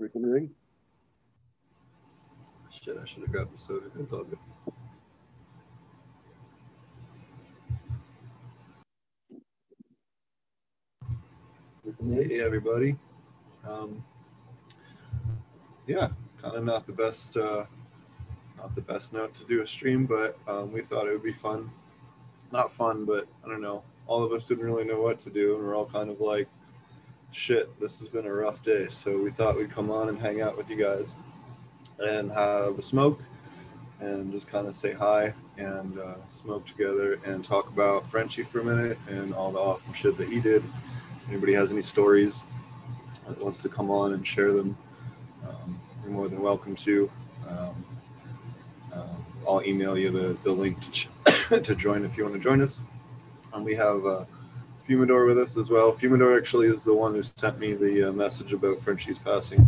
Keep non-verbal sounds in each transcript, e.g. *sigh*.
Ring. Shit, I should have grabbed the soda. It's all good. Hey, everybody. Um, yeah, kind of not the best, uh, not the best note to do a stream, but um, we thought it would be fun. Not fun, but I don't know. All of us didn't really know what to do, and we're all kind of like, shit, this has been a rough day. So we thought we'd come on and hang out with you guys and have a smoke and just kind of say hi and uh, smoke together and talk about Frenchy for a minute and all the awesome shit that he did. Anybody has any stories that wants to come on and share them, um, you're more than welcome to. Um, uh, I'll email you the, the link to, ch- *coughs* to join if you want to join us. And we have uh, Fumador with us as well. Fumador actually is the one who sent me the uh, message about Frenchy's passing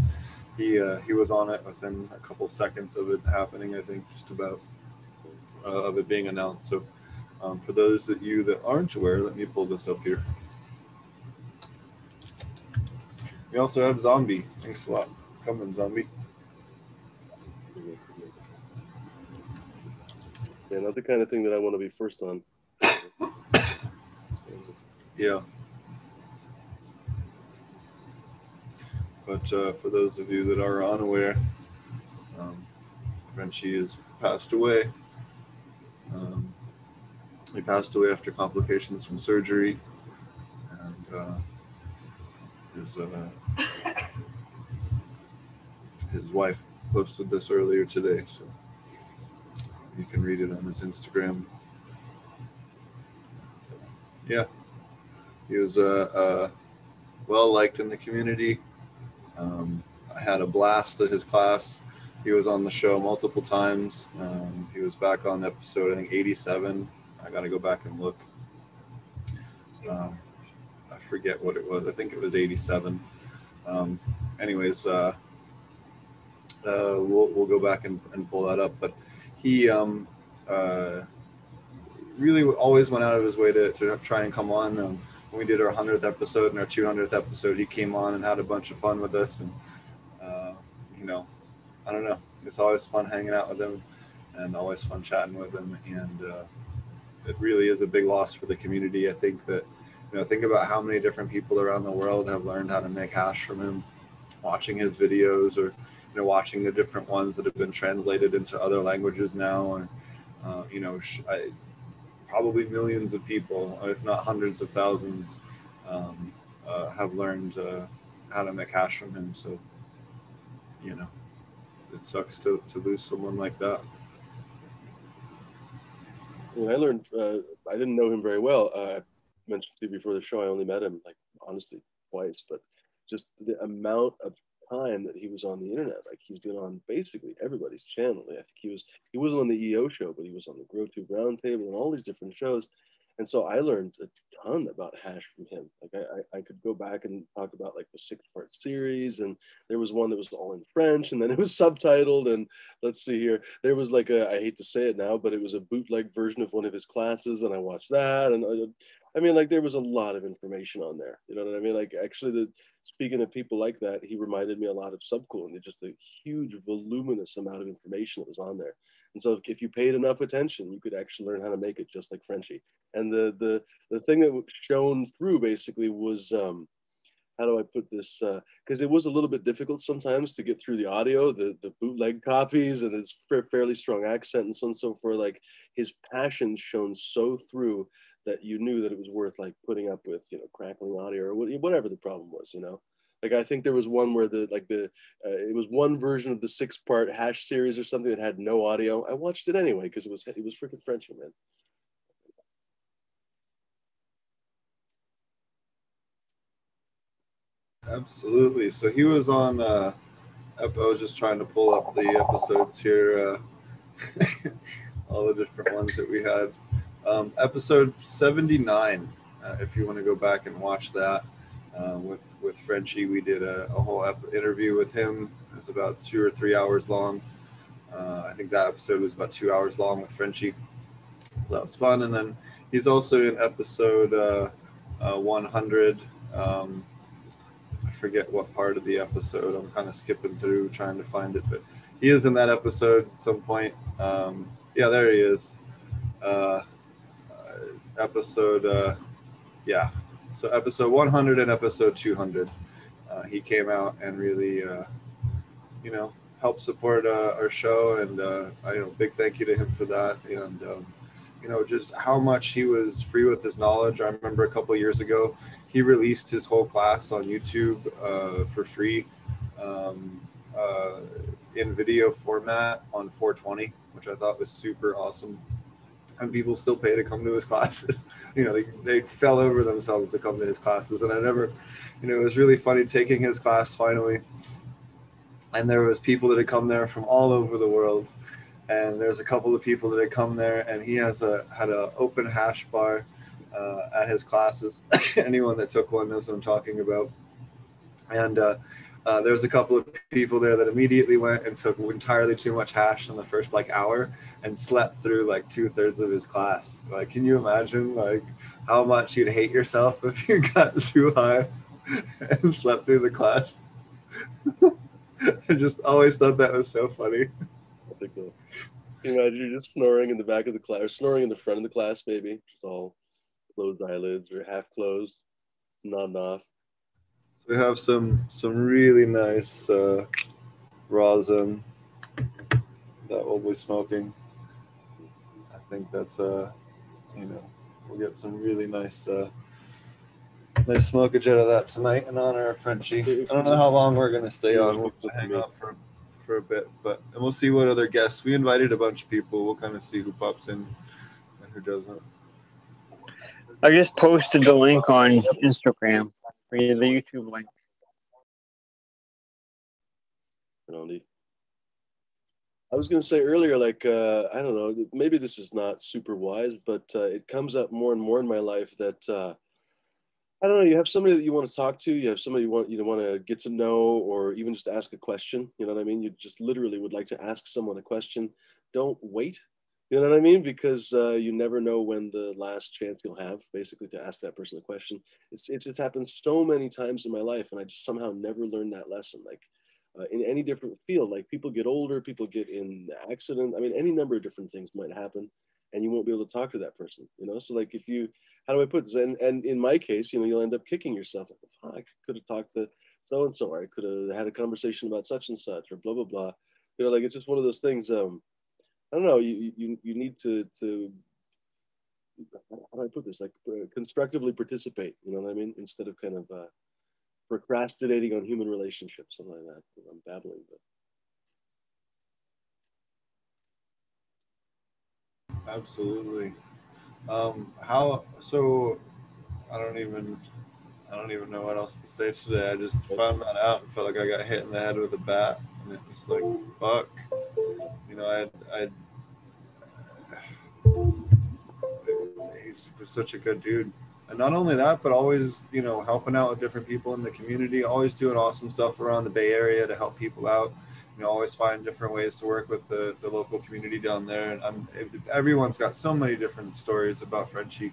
he uh, he was on it within a couple seconds of it happening. I think just about uh, of it being announced. So um, for those of you that aren't aware, let me pull this up here. We also have Zombie. Thanks a lot. Come in, Zombie. Yeah, not the kind of thing that I want to be first on. Yeah. But uh, for those of you that are unaware, um, Frenchy has passed away. Um, he passed away after complications from surgery, and uh, his uh, his wife posted this earlier today, so you can read it on his Instagram. Yeah, he was uh, uh, well liked in the community. Um, I had a blast at his class. He was on the show multiple times. Um, he was back on episode, I think, 87. I got to go back and look. Um, I forget what it was. I think it was 87. Um, anyways, uh, uh, we'll, we'll go back and, and pull that up. But he um, uh, really always went out of his way to, to try and come on. Um, when we did our 100th episode and our 200th episode, he came on and had a bunch of fun with us. And, uh, you know, I don't know. It's always fun hanging out with him and always fun chatting with him. And uh, it really is a big loss for the community. I think that, you know, think about how many different people around the world have learned how to make hash from him, watching his videos or, you know, watching the different ones that have been translated into other languages now. And, uh, you know, I, probably millions of people, if not hundreds of thousands, um, uh, have learned uh, how to make hash from him. So, you know, it sucks to, to lose someone like that. When I learned, uh, I didn't know him very well. Uh, I mentioned to you before the show, I only met him like honestly twice, but just the amount of time that he was on the internet. Like he's been on basically everybody's channel. I think he was he wasn't on the EO show, but he was on the GrowTube Roundtable and all these different shows. And so I learned a ton about hash from him. Like I, I could go back and talk about like the six part series, and there was one that was all in French, and then it was *laughs* subtitled. And let's see here, there was like a I hate to say it now, but it was a bootleg version of one of his classes, and I watched that. And I, I mean, like there was a lot of information on there. You know what I mean? Like actually, the speaking of people like that, he reminded me a lot of Subcool and just a huge, voluminous amount of information that was on there. And so if you paid enough attention, you could actually learn how to make it just like Frenchy. And the the the thing that shone through basically was um, how do I put this? Because uh, it was a little bit difficult sometimes to get through the audio, the the bootleg copies, and his fairly strong accent and so on and so forth. Like his passion shone so through that you knew that it was worth like putting up with, you know, crackling audio or whatever the problem was, you know. Like I think there was one where the like the uh, it was one version of the six part hash series or something that had no audio. I watched it anyway because it was it was freaking Frenchy, man. Absolutely. So he was on. Uh, I was just trying to pull up the episodes here, uh, *laughs* all the different ones that we had. Um, episode 79, uh, if you want to go back and watch that uh, with with Frenchy, we did a, a whole ep- interview with him. It was about two or three hours long. Uh, I think that episode was about two hours long with Frenchy. So that was fun. And then he's also in episode uh, uh, 100. Um, I forget what part of the episode. I'm kind of skipping through trying to find it, but he is in that episode at some point. Um, yeah, there he is. Uh, episode, uh, yeah. So episode 100 and episode 200. Uh, he came out and really, uh, you know, helped support uh, our show, and uh, I you know big thank you to him for that. And um, you know, just how much he was free with his knowledge. I remember a couple years ago, he released his whole class on YouTube uh, for free um, uh, in video format on 420, which I thought was super awesome. And people still pay to come to his classes. *laughs* you know, they, they fell over themselves to come to his classes. And I never, you know, it was really funny taking his class finally. And there was people that had come there from all over the world and there's a couple of people that had come there and he has a had an open hash bar uh, at his classes *coughs* anyone that took one knows what i'm talking about and uh, uh, there was a couple of people there that immediately went and took entirely too much hash in the first like hour and slept through like two-thirds of his class. Like can you imagine like how much you'd hate yourself *laughs* if you got too high and slept through the class? *laughs* I just always thought that was so funny. You imagine you're just snoring in the back of the class, or snoring in the front of the class, maybe, just all closed eyelids or half closed, nodding off. So we have some some really nice uh, rosin that we'll be smoking. I think that's uh, you know, we'll get some really nice uh, nice smokage out of that tonight in honor of Frenchy. I don't know how long we're gonna stay on. We'll hang out for for a bit, but and we'll see what other guests. We invited a bunch of people. We'll kind of see who pops in and who doesn't. I just posted the link on Instagram the YouTube link. I was going to say earlier, like, uh, I don't know, maybe this is not super wise, but uh, it comes up more and more in my life that, uh, I don't know, you have somebody that you want to talk to, you have somebody you want, you want to get to know, or even just ask a question. You know what I mean? You just literally would like to ask someone a question. Don't wait. You know what I mean? Because uh, you never know when the last chance you'll have, basically, to ask that person a question. It's, it's, it's happened so many times in my life, and I just somehow never learned that lesson. Like, uh, in any different field. Like people get older, people get in accident. I mean, any number of different things might happen, and you won't be able to talk to that person. You know, so like if you, how do I put this? And and in my case, you know, you'll end up kicking yourself. Like, oh, I could have talked to so and so, or I could have had a conversation about such and such, or blah blah blah. You know, like it's just one of those things. Um, I don't know. You you you need to to how do I put this? Like uh, constructively participate. You know what I mean? Instead of kind of uh, procrastinating on human relationships, something like that. I'm babbling, but Absolutely. Um, how so? I don't even. I don't even know what else to say today. I just found that out and felt like I got hit in the head with a bat, and it was like, fuck. You know, I, I. He's such a good dude, and not only that, but always, you know, helping out with different people in the community. Always doing awesome stuff around the Bay Area to help people out. You know, always find different ways to work with the, the local community down there. And I'm, everyone's got so many different stories about Frenchy.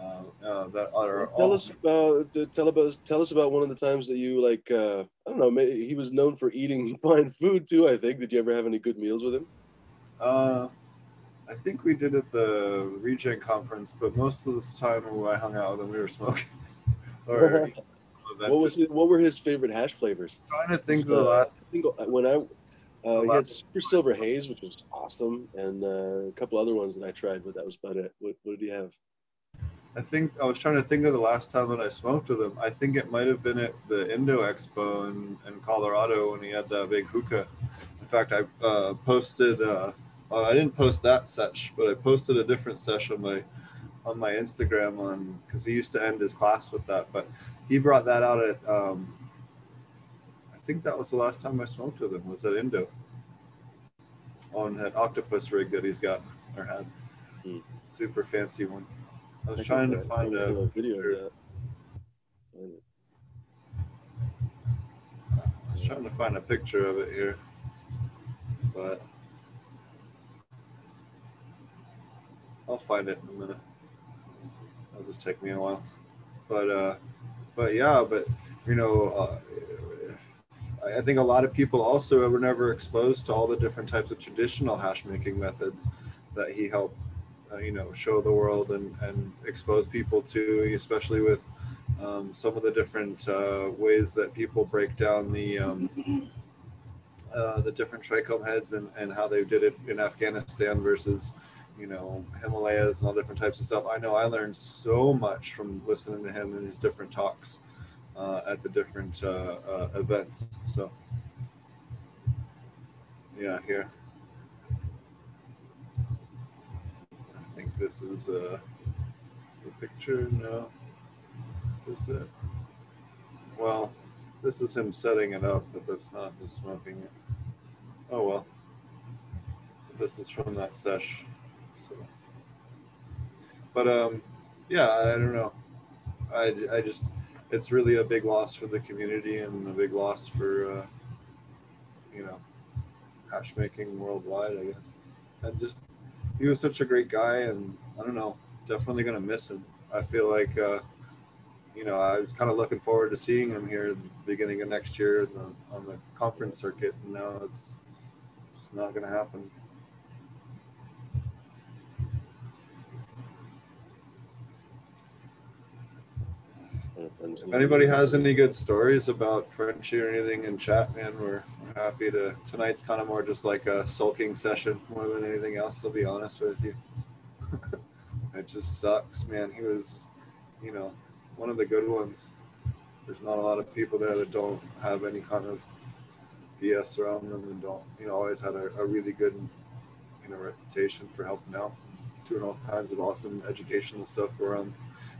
Uh, uh, that are tell us about tell about tell us about one of the times that you like uh, I don't know maybe he was known for eating *laughs* fine food too I think. Did you ever have any good meals with him? Uh, I think we did at the Regen conference, but most of the time I hung out with him, we were smoking. *laughs* or *laughs* what was his, what were his favorite hash flavors? I'm trying to think of the Uh, last. I think when I uh, he had super silver haze which was awesome and uh, a couple other ones that I tried but that was about it. What, what did he have I think I was trying to think of the last time that I smoked with him. I think it might have been at the Indo Expo in, in Colorado when he had that big hookah. In fact, I uh, posted. Uh, well, I didn't post that sesh, but I posted a different sesh on my on my Instagram on because he used to end his class with that. But he brought that out at. Um, I think that was the last time I smoked with him. Was at Indo on that octopus rig that he's got or had. Hmm. Super fancy one. I was I trying to find a, have video of that I was trying to find a picture of it here, but I'll find it in a minute. It'll just take me a while, but uh, but yeah, but you know, uh, I think a lot of people also were never exposed to all the different types of traditional hash making methods that he helped, uh, you know, show the world and, and expose people to, especially with um, some of the different uh, ways that people break down the um, uh, the different trichome heads and, and how they did it in Afghanistan versus you know Himalayas and all different types of stuff. I know I learned so much from listening to him and his different talks uh, at the different uh, uh, events. So yeah, here. I think this is uh, the picture. No, is this it? Well, this is him setting it up, but that's not his smoking it. Oh well. This is from that sesh. So, but um, yeah, I don't know. I, I just, it's really a big loss for the community and a big loss for, uh, you know, hash making worldwide, I guess. And just, he was such a great guy, and I don't know, definitely gonna miss him. I feel like, uh, you know, I was kind of looking forward to seeing him here at the beginning of next year the, on the conference circuit, and now it's just not gonna happen. If anybody has any good stories about Frenchy or anything in chat, man, we're, we're happy to. Tonight's kind of more just like a sulking session more than anything else. I'll be honest with you. *laughs* it just sucks, man. He was, you know, one of the good ones. There's not a lot of people there that don't have any kind of BS around them and don't, you know, always had a, a really good, you know, reputation for helping out, doing all kinds of awesome educational stuff around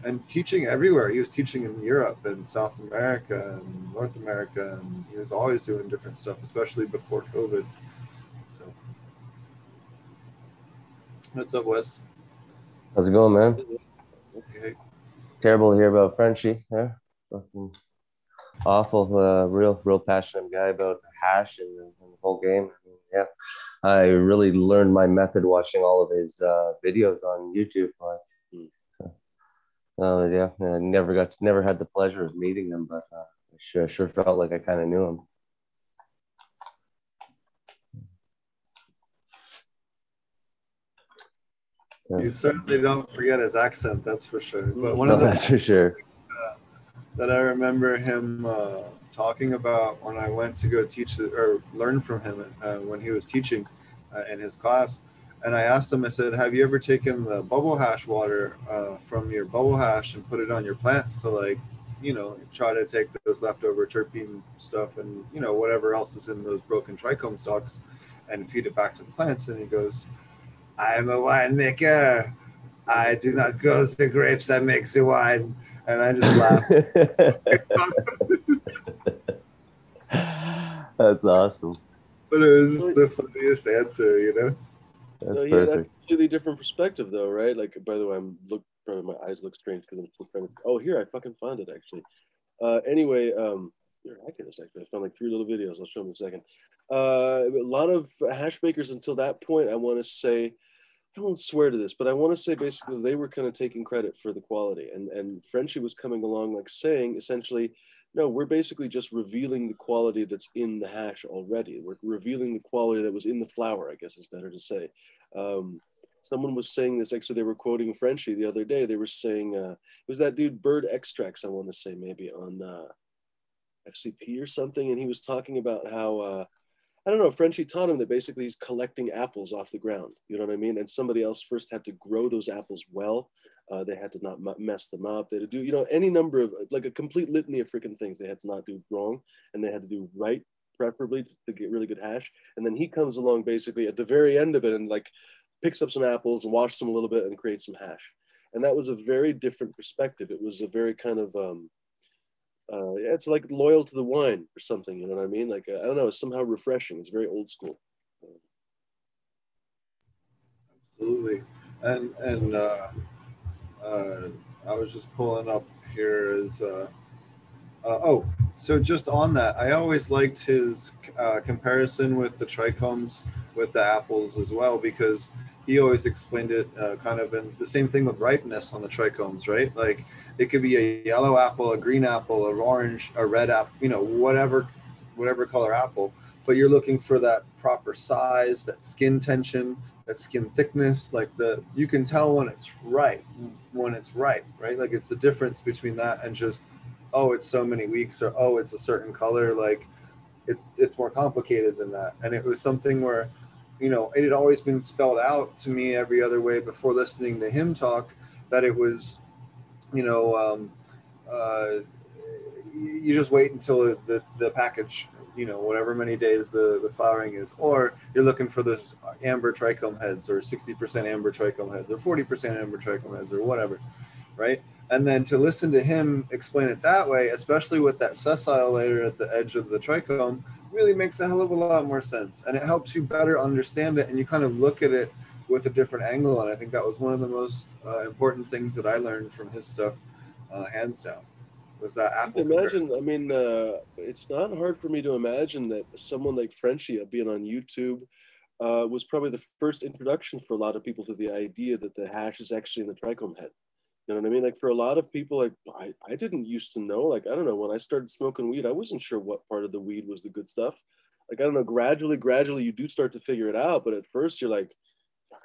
and teaching everywhere. He was teaching in Europe and South America and North America, and he was always doing different stuff, especially before COVID. So, what's up, Wes? How's it going, man? Okay. Terrible to hear about Frenchy. Yeah, fucking awful. Uh, real, real passionate guy about hash and, and the whole game. I mean, yeah, I really learned my method watching all of his uh, videos on YouTube. Like, uh, yeah, I never got, never had the pleasure of meeting him, but uh, I sure, sure felt like I kind of knew him. Yeah. You certainly don't forget his accent, that's for sure. But one No, of the that's for sure. that I remember him uh, talking about when I went to go teach or learn from him uh, when he was teaching uh, in his class. And I asked him, I said, Have you ever taken the bubble hash water uh, from your bubble hash and put it on your plants to, like, you know, try to take those leftover terpene stuff and, you know, whatever else is in those broken trichome stalks and feed it back to the plants? And he goes, I am a winemaker. I do not grow the grapes, I make the wine. And I just laughed. *laughs* that's awesome. But it was just the funniest answer, you know? That's So, yeah, that's a completely different perspective, though, right? Like, by the way, I'm look. Probably my eyes look strange because I'm still trying to. Oh, here I fucking found it actually. Uh, anyway, um, here I can this actually. I found like three little videos. I'll show them in a second. Uh, a lot of hash makers until that point, I want to say, I won't swear to this, but I want to say basically they were kind of taking credit for the quality, and and Frenchy was coming along like saying essentially. No, we're basically just revealing the quality that's in the hash already. We're revealing the quality that was in the flower, I guess is better to say. Um, someone was saying this actually they were quoting Frenchy the other day. They were saying uh, it was that dude Bird Extracts, I want to say maybe on uh, FCP or something, and he was talking about how uh, I don't know. Frenchy taught him that basically he's collecting apples off the ground. You know what I mean? And somebody else first had to grow those apples well. Uh, they had to not mess them up. They had to do you know any number of like a complete litany of freaking things they had to not do wrong, and they had to do right preferably to get really good hash. And then he comes along basically at the very end of it and like picks up some apples and washes them a little bit and creates some hash. And that was a very different perspective. It was a very kind of um, uh, it's like loyal to the wine or something. You know what I mean? Like uh, I don't know, it's somehow refreshing. It's very old school. Absolutely. And and uh, uh, I was just pulling up here is uh, uh, oh so just on that I always liked his uh, comparison with the trichomes with the apples as well because he always explained it uh, kind of in the same thing with ripeness on the trichomes right like it could be a yellow apple a green apple an orange a red apple you know whatever whatever color apple, but you're looking for that proper size, that skin tension, that skin thickness. Like the you can tell when it's right, when it's right, right? Like it's the difference between that and just oh, it's so many weeks or oh, it's a certain color. Like it, it's more complicated than that. And it was something where, you know, it had always been spelled out to me every other way before listening to him talk that it was, you know, um, uh, you just wait until the, the, the package you know whatever many days the the flowering is or you're looking for those amber trichome heads or 60% amber trichome heads or 40% amber trichome heads or whatever right? And then to listen to him explain it that way especially with that sessile layer at the edge of the trichome really makes a hell of a lot more sense. And it helps you better understand it and you kind of look at it with a different angle and i think that was one of the most uh, important things that i learned from his stuff uh, hands down was that Apple. Imagine, I mean, uh, it's not hard for me to imagine that someone like Frenchy being on YouTube uh, was probably the first introduction for a lot of people to the idea that the hash is actually in the trichome head. You know what I mean? Like for a lot of people, like I, I didn't used to know. Like I don't know when I started smoking weed, I wasn't sure what part of the weed was the good stuff. Like I don't know. Gradually, gradually, you do start to figure it out. But at first, you're like,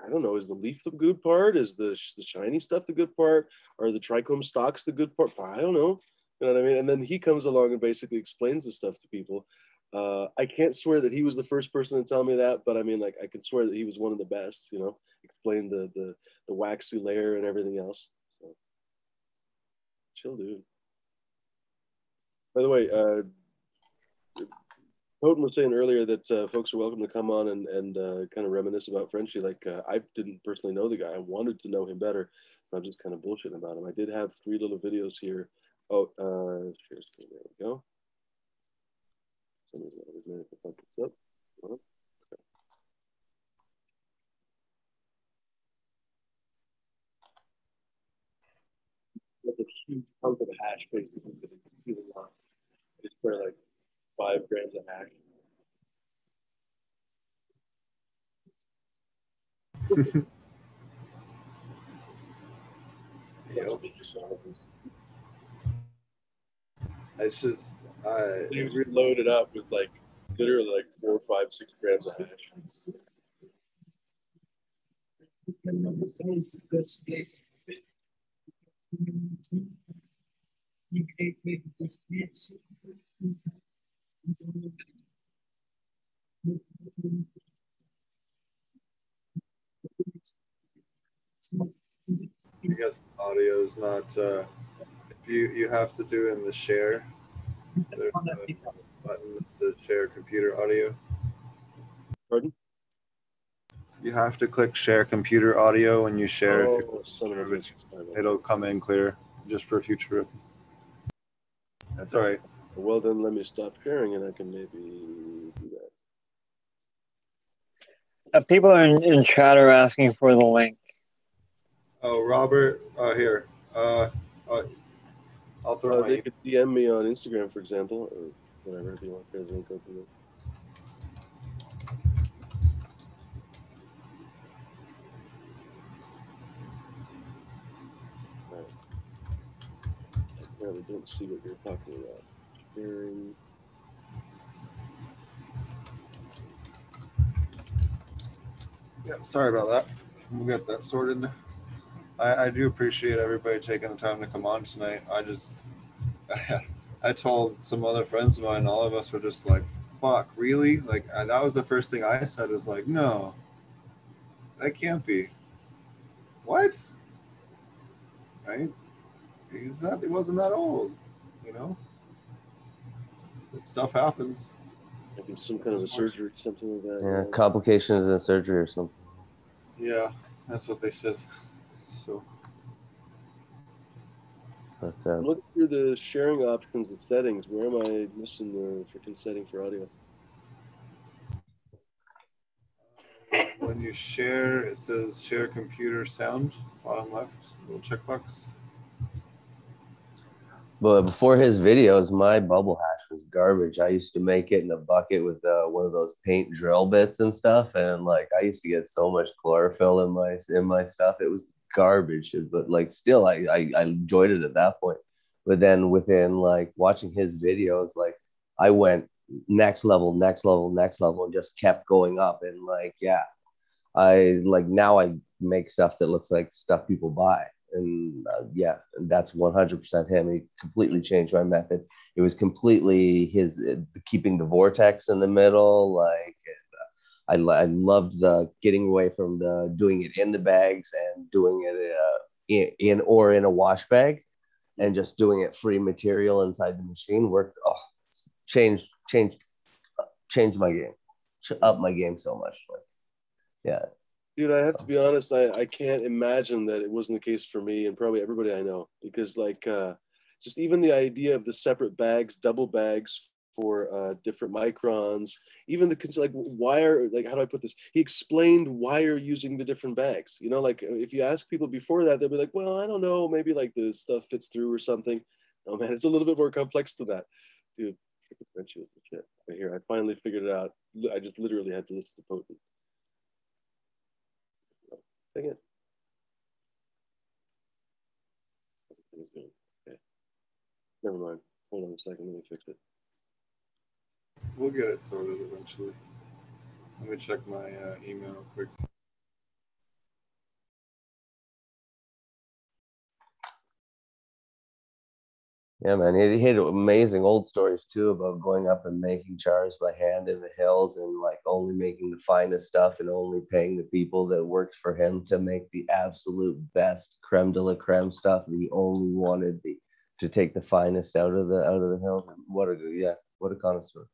I don't know. Is the leaf the good part? Is the the shiny stuff the good part? Are the trichome stalks the good part? I don't know. You know what I mean? And then he comes along and basically explains the stuff to people. Uh, I can't swear that he was the first person to tell me that, but I mean, like, I can swear that he was one of the best. You know, explain the the, the waxy layer and everything else. So, chill, dude. By the way, uh, Houghton was saying earlier that uh, folks are welcome to come on and, and uh, kind of reminisce about Frenchy. Like uh, I didn't personally know the guy. I wanted to know him better. I'm just kind of bullshitting about him. I did have three little videos here Oh, uh, share screen. There we go. Somebody's always managed to fuck this up. Okay. Like a huge chunk of hash, basically, that it's feeling on. It's for like five grams of hash. *laughs* yep. It's just I they reload it up with like literally like four, five, six grams of hash. I guess audio is not uh you you have to do in the share. There's a button that says share computer audio. Pardon? You have to click share computer audio when you share. Oh, if you, it'll come in clear just for future reference. That's all right. Well, then let me stop sharing and I can maybe do that. Uh, people in, in chat are asking for the link. Oh, Robert, uh, here. Uh, uh, I'll throw. Uh, they could DM me on Instagram, for example, or whatever if you want. There's a link open. There. I really don't see what you're talking about. Sharing. Yeah, sorry about that. We'll get that sorted. I, I do appreciate everybody taking the time to come on tonight. I just, I, *laughs* I told some other friends of mine, all of us were just like, fuck, really? Like, I, that was the first thing I said was like, no, that can't be. What? Right? He's not, he wasn't that old, you know? But stuff happens. Maybe some kind of a surgery, something like that. Yeah, complications in surgery or something. Yeah, that's what they said. So that's uh, look through the sharing options and settings. Where am I missing the freaking setting for audio? When you share, it says share computer sound, bottom left, little checkbox. But before his videos, my bubble hash was garbage. I used to make it in a bucket with uh, one of those paint drill bits and stuff, and like I used to get so much chlorophyll in my in my stuff. It was garbage, but like still, I, I, I enjoyed it at that point. But then within like watching his videos, like I went next level, next level, next level, and just kept going up. And like, yeah, I like now I make stuff that looks like stuff people buy. And uh, yeah, that's 100% him. He completely changed my method. It was completely his uh, keeping the vortex in the middle. Like, I, I loved the getting away from the doing it in the bags and doing it uh, in, in or in a wash bag and just doing it free material inside the machine worked. Oh, changed, changed, changed my game, up my game so much. Like, yeah. Dude, I have to be honest. I, I can't imagine that it wasn't the case for me and probably everybody I know because, like, uh, just even the idea of the separate bags, double bags for uh, different microns. Even the like why are like how do I put this? He explained why you're using the different bags. You know, like if you ask people before that, they'll be like, "Well, I don't know, maybe like the stuff fits through or something." Oh man, it's a little bit more complex than that, dude. Here, I finally figured it out. I just literally had to listen to Potent. Dang it. Okay. Never mind. Hold on a second. Let me fix it. We'll get it sorted eventually. Let me check my uh, email quick. Yeah, man, he, had amazing old stories too about going up and making jars by hand in the hills and like only making the finest stuff and only paying the people that worked for him to make the absolute best creme de la creme stuff. And he only wanted the to take the finest out of the out of the hill. What a yeah, what a connoisseur.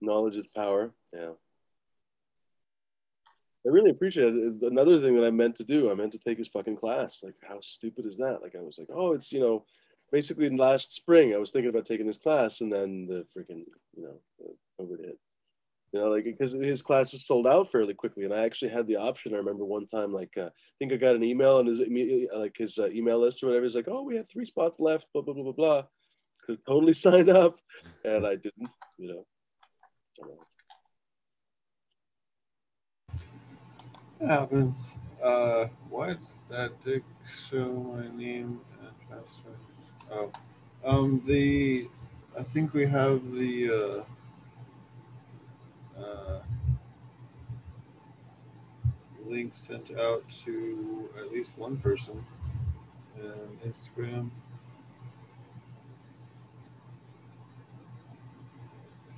Knowledge is power. Yeah. I really appreciate it. Another thing that I meant to do, I meant to take his fucking class. Like, how stupid is that? Like, I was like, oh, it's, you know, basically last spring, I was thinking about taking this class, and then the freaking, you know, COVID hit you know like because his classes sold out fairly quickly and i actually had the option. I remember one time like uh, i think i got an email and his like his uh, email list or whatever he's like oh we have three spots left blah blah blah blah blah. Could totally *laughs* sign up and i didn't you know. Happens uh what? That did show my name and password oh um the i think we have the uh uh, link sent out to at least one person and Instagram.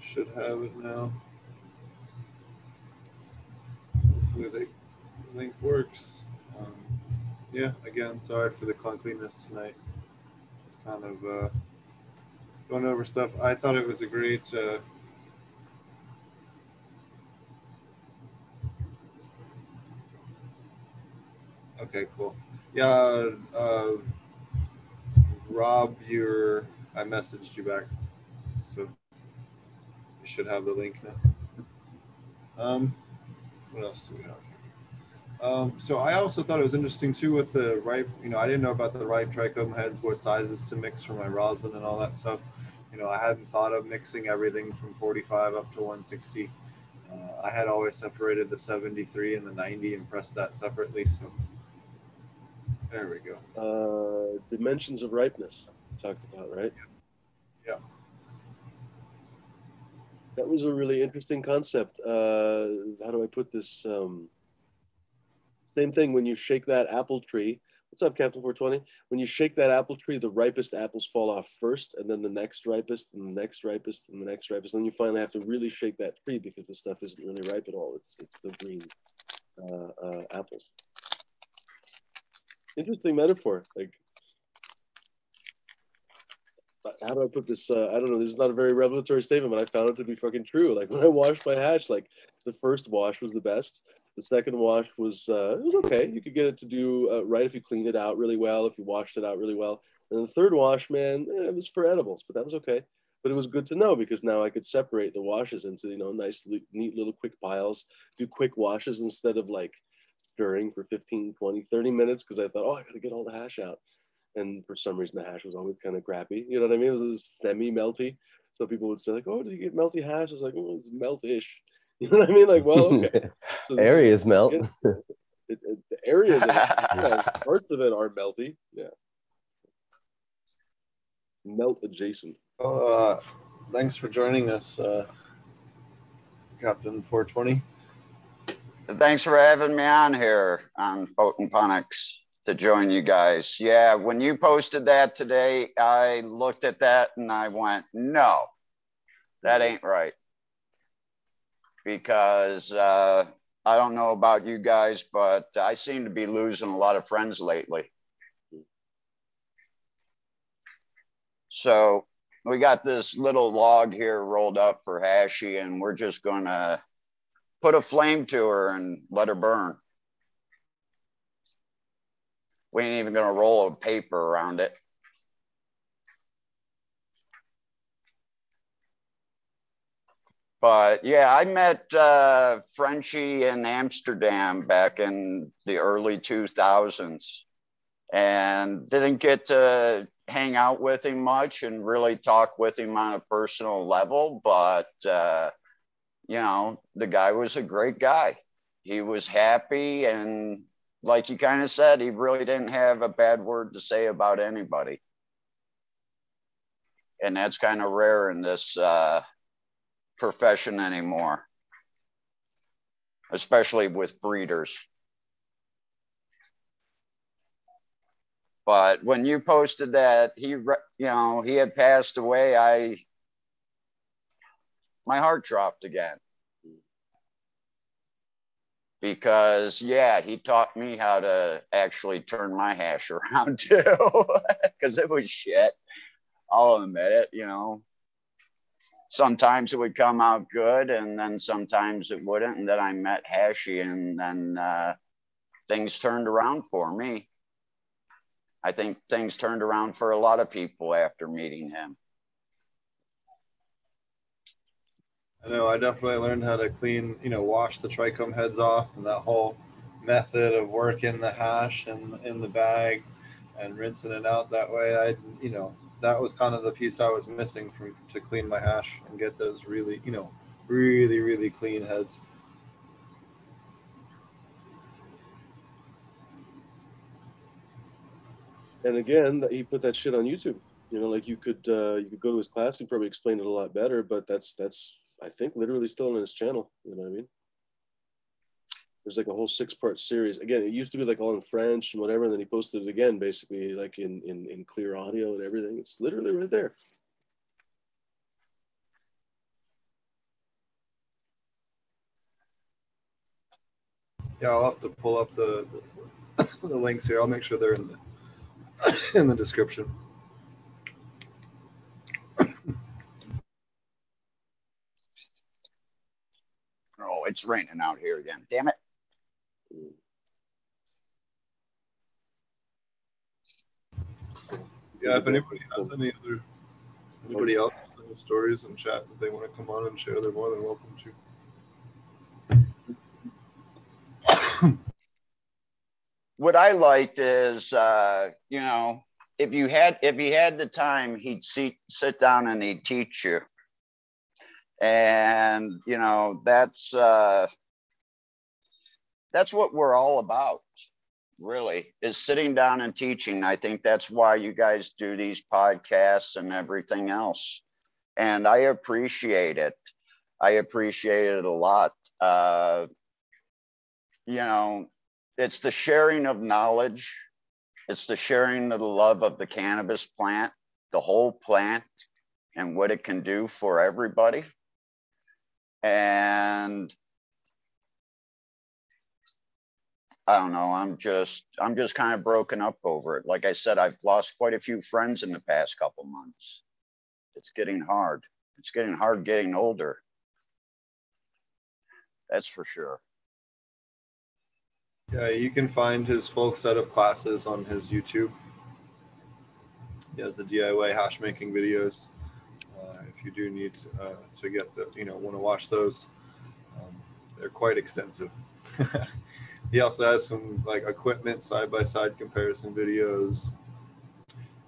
Should have it now. Hopefully the link works. Um, yeah, again, sorry for the clunkiness tonight. It's kind of uh, going over stuff. I thought it was a great uh, Okay, cool. Yeah, uh, Rob, your I messaged you back, so you should have the link now. Um, what else do we have? Um, so I also thought it was interesting too with the ripe. You know, I didn't know about the ripe trichome heads, what sizes to mix for my rosin and all that stuff. You know, I hadn't thought of mixing everything from 45 up to 160. Uh, I had always separated the 73 and the 90 and pressed that separately. So there we go. Uh, dimensions of ripeness talked about, right? Yeah. yeah. That was a really interesting concept. Uh, how do I put this? Um, same thing when you shake that apple tree. What's up, Captain 420? When you shake that apple tree, the ripest apples fall off first, and then the next ripest, and the next ripest, and the next ripest. And then you finally have to really shake that tree because the stuff isn't really ripe at all. It's it's the green uh, uh, apples interesting metaphor. Like, how do I put this? Uh, I don't know. This is not a very revelatory statement, but I found it to be fucking true. Like *laughs* when I washed my hatch, like the first wash was the best. The second wash was, uh, was okay. You could get it to do uh, right if you cleaned it out really well, if you washed it out really well. And the third wash, man, eh, it was for edibles, but that was okay. but it was good to know because now I could separate the washes into you know nice neat little quick piles, do quick washes instead of like stirring for 15, 20, 30 minutes because I thought, oh, I got to get all the hash out. And for some reason, the hash was always kind of crappy. You know what I mean? It was semi melty. So people would say like, "Oh, did you get melty hash?" I was like, "Oh, it's meltish." *laughs* You know what I mean? Like, well, okay. *laughs* So areas melt. It, it, it, the areas, of it, *laughs* parts of it are melty. Yeah. Melt adjacent. Uh, thanks for joining us, uh, Captain 420. Thanks for having me on here on Photoponics to join you guys. Yeah, when you posted that today, I looked at that and I went, no, that ain't right. Because uh, I don't know about you guys, but I seem to be losing a lot of friends lately. So we got this little log here rolled up for Hashi, and we're just going to put a flame to her and let her burn. We ain't even gonna roll a paper around it. But yeah, I met uh, Frenchy in Amsterdam back in the early 2000s and didn't get to hang out with him much and really talk with him on a personal level. But, uh, you know, the guy was a great guy. He was happy and like you kind of said, he really didn't have a bad word to say about anybody. And that's kind of rare in this uh, profession anymore, especially with breeders. But when you posted that he, you know, he had passed away, I, my heart dropped again because yeah, he taught me how to actually turn my hash *laughs* around too, *laughs* because it was shit. I'll admit it, you know. Sometimes it would come out good, and then sometimes it wouldn't. And then I met Hashi, and then uh, things turned around for me. I think things turned around for a lot of people after meeting him. I know I definitely learned how to clean, you know, wash the trichome heads off and that whole method of working the hash and in the bag and rinsing it out that way. I, you know, that was kind of the piece I was missing from to clean my hash and get those really, you know, really, really clean heads. And again, he put that shit on YouTube. You know, like you could uh, you could go to his class and probably explain it a lot better. But that's that's I think literally still on his channel. You know what I mean? There's like a whole six part series. Again, it used to be like all in French and whatever, and then he posted it again, basically like in in, in clear audio and everything. It's literally right there. Yeah, I'll have to pull up the *coughs* the links here. I'll make sure they're in the *coughs* in the description. It's raining out here again. Damn it. Yeah, if anybody has any other, anybody else has any stories in chat that they want to come on and share, they're more than welcome to. what I liked is, uh, you know, if you had if he had the time, he'd sit sit down and he'd teach you and you know that's uh, that's what we're all about really is sitting down and teaching. I think that's why you guys do these podcasts and everything else. And i appreciate it. I appreciate it a lot. Uh, you know it's the sharing of knowledge. It's the sharing of the love of the cannabis plant the whole plant and what it can do for everybody and I don't know. I'm just I'm just kind of broken up over it. Like I said, I've lost quite a few friends in the past couple months. It's getting hard. It's getting hard getting older. That's for sure. Yeah, you can find his full set of classes on his YouTube. He has the DIY hash making videos. Uh, if you do need uh, to get the, you know, want to watch those. Um, they're quite extensive. *laughs* he also has some like equipment side by side comparison videos,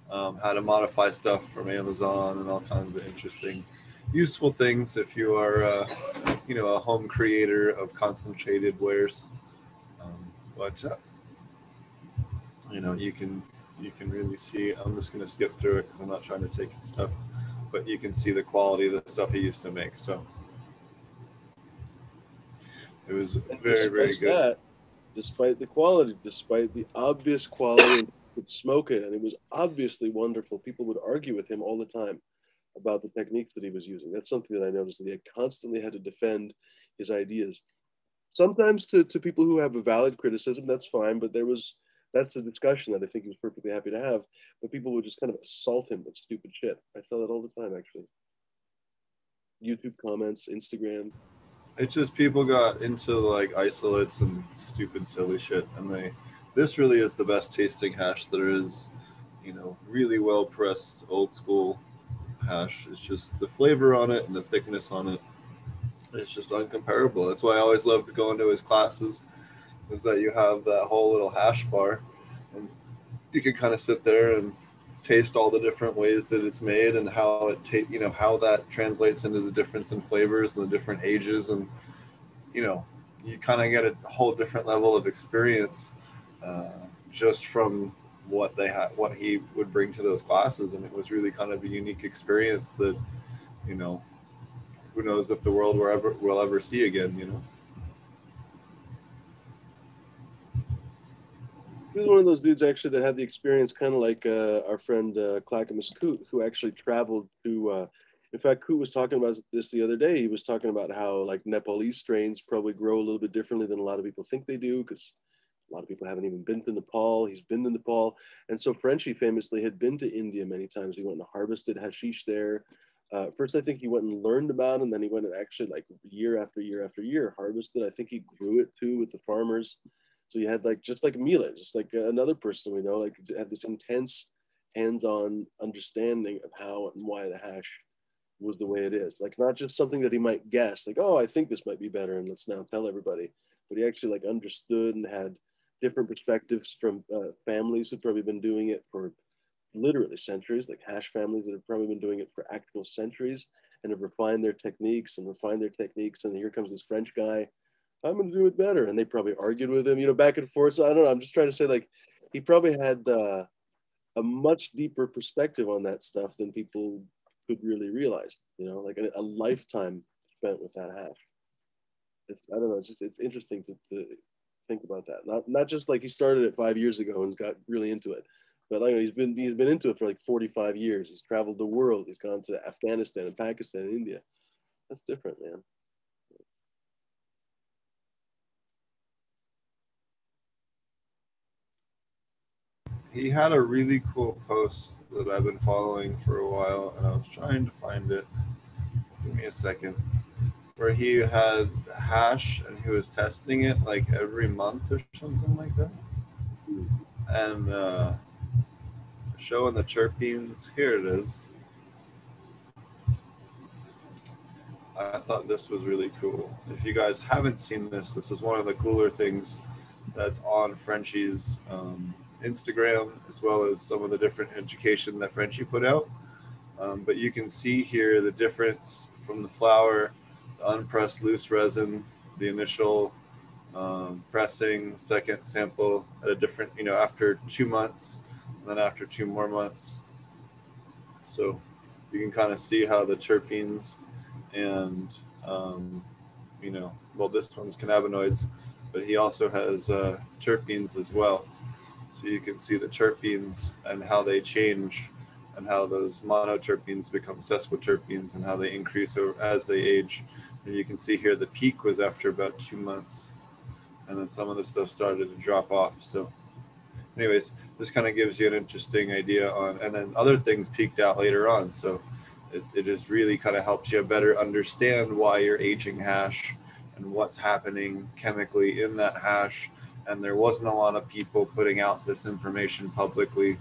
um, how to modify stuff from Amazon, and all kinds of interesting, useful things if you are, uh, you know, a home creator of concentrated wares. Um, but uh, you know, you can you can really see. I'm just going to skip through it because I'm not trying to take his stuff, but you can see the quality of the stuff he used to make. So it was very very good. That, despite the quality, despite the obvious quality, and would smoke it, and it was obviously wonderful. People would argue with him all the time about the techniques that he was using. That's something that I noticed that he had constantly had to defend his ideas. Sometimes to, to people who have a valid criticism, that's fine, but there was that's a discussion that I think he was perfectly happy to have. But people would just kind of assault him with stupid shit. I saw that all the time actually. YouTube comments, Instagram. It's just people got into like isolates and stupid silly shit, and they. This really is the best tasting hash there is. You know, really well pressed old school hash. It's just the flavor on it and the thickness on it. It's just uncomparable. That's why I always loved going to his classes. Is that you have that whole little hash bar, and you can kind of sit there and taste all the different ways that it's made and how it ta- you know how that translates into the difference in flavors and the different ages and you know you kind of get a whole different level of experience uh, just from what they had what he would bring to those classes. And it was really kind of a unique experience that you know who knows if the world will ever will ever see again you know He was one of those dudes actually that had the experience, kind of like uh, our friend uh, Clackamas Coot, who actually traveled to. Uh, in fact, Coot was talking about this the other day. He was talking about how like Nepalese strains probably grow a little bit differently than a lot of people think they do, because a lot of people haven't even been to Nepal. He's been to Nepal, and so Frenchy famously had been to India many times. He went and harvested hashish there. Uh, first, I think he went and learned about it, and then he went and actually like year after year after year harvested. I think he grew it too with the farmers. So you had like just like Mila, just like another person we know, like had this intense hands-on understanding of how and why the hash was the way it is. Like not just something that he might guess, like, oh, I think this might be better, and let's now tell everybody. But he actually like understood and had different perspectives from uh, families who've probably been doing it for literally centuries, like hash families that have probably been doing it for actual centuries and have refined their techniques and refined their techniques. And here comes this French guy I'm going to do it better. And they probably argued with him, you know, back and forth. So I don't know. I'm just trying to say, like, he probably had uh, a much deeper perspective on that stuff than people could really realize, you know, like a, a lifetime spent with that hash. It's, I don't know. It's just, it's interesting to, to think about that. Not, not just like he started it five years ago and got really into it, but like he's been, he's been into it for like 45 years. He's traveled the world. He's gone to Afghanistan and Pakistan and India. That's different, man. He had a really cool post that I've been following for a while, and I was trying to find it. Give me a second. Where he had hash and he was testing it like every month or something like that, and uh, showing the terpenes. Here it is. I thought this was really cool. If you guys haven't seen this, this is one of the cooler things that's on Frenchy's um, Instagram, as well as some of the different education that Frenchy put out. Um, but you can see here the difference from the flour, the unpressed loose resin, the initial um, pressing, second sample at a different, you know, after two months, and then after two more months. So you can kind of see how the terpenes and, um, you know, well, this one's cannabinoids, but he also has uh, terpenes as well. So you can see the terpenes and how they change and how those monoterpenes become sesquiterpenes and how they increase as they age. And you can see here the peak was after about two months. And then some of the stuff started to drop off. So anyways, this kind of gives you an interesting idea on, and then other things peaked out later on. So it, it just really kind of helps you better understand why you're aging hash and what's happening chemically in that hash and there wasn't a lot of people putting out this information publicly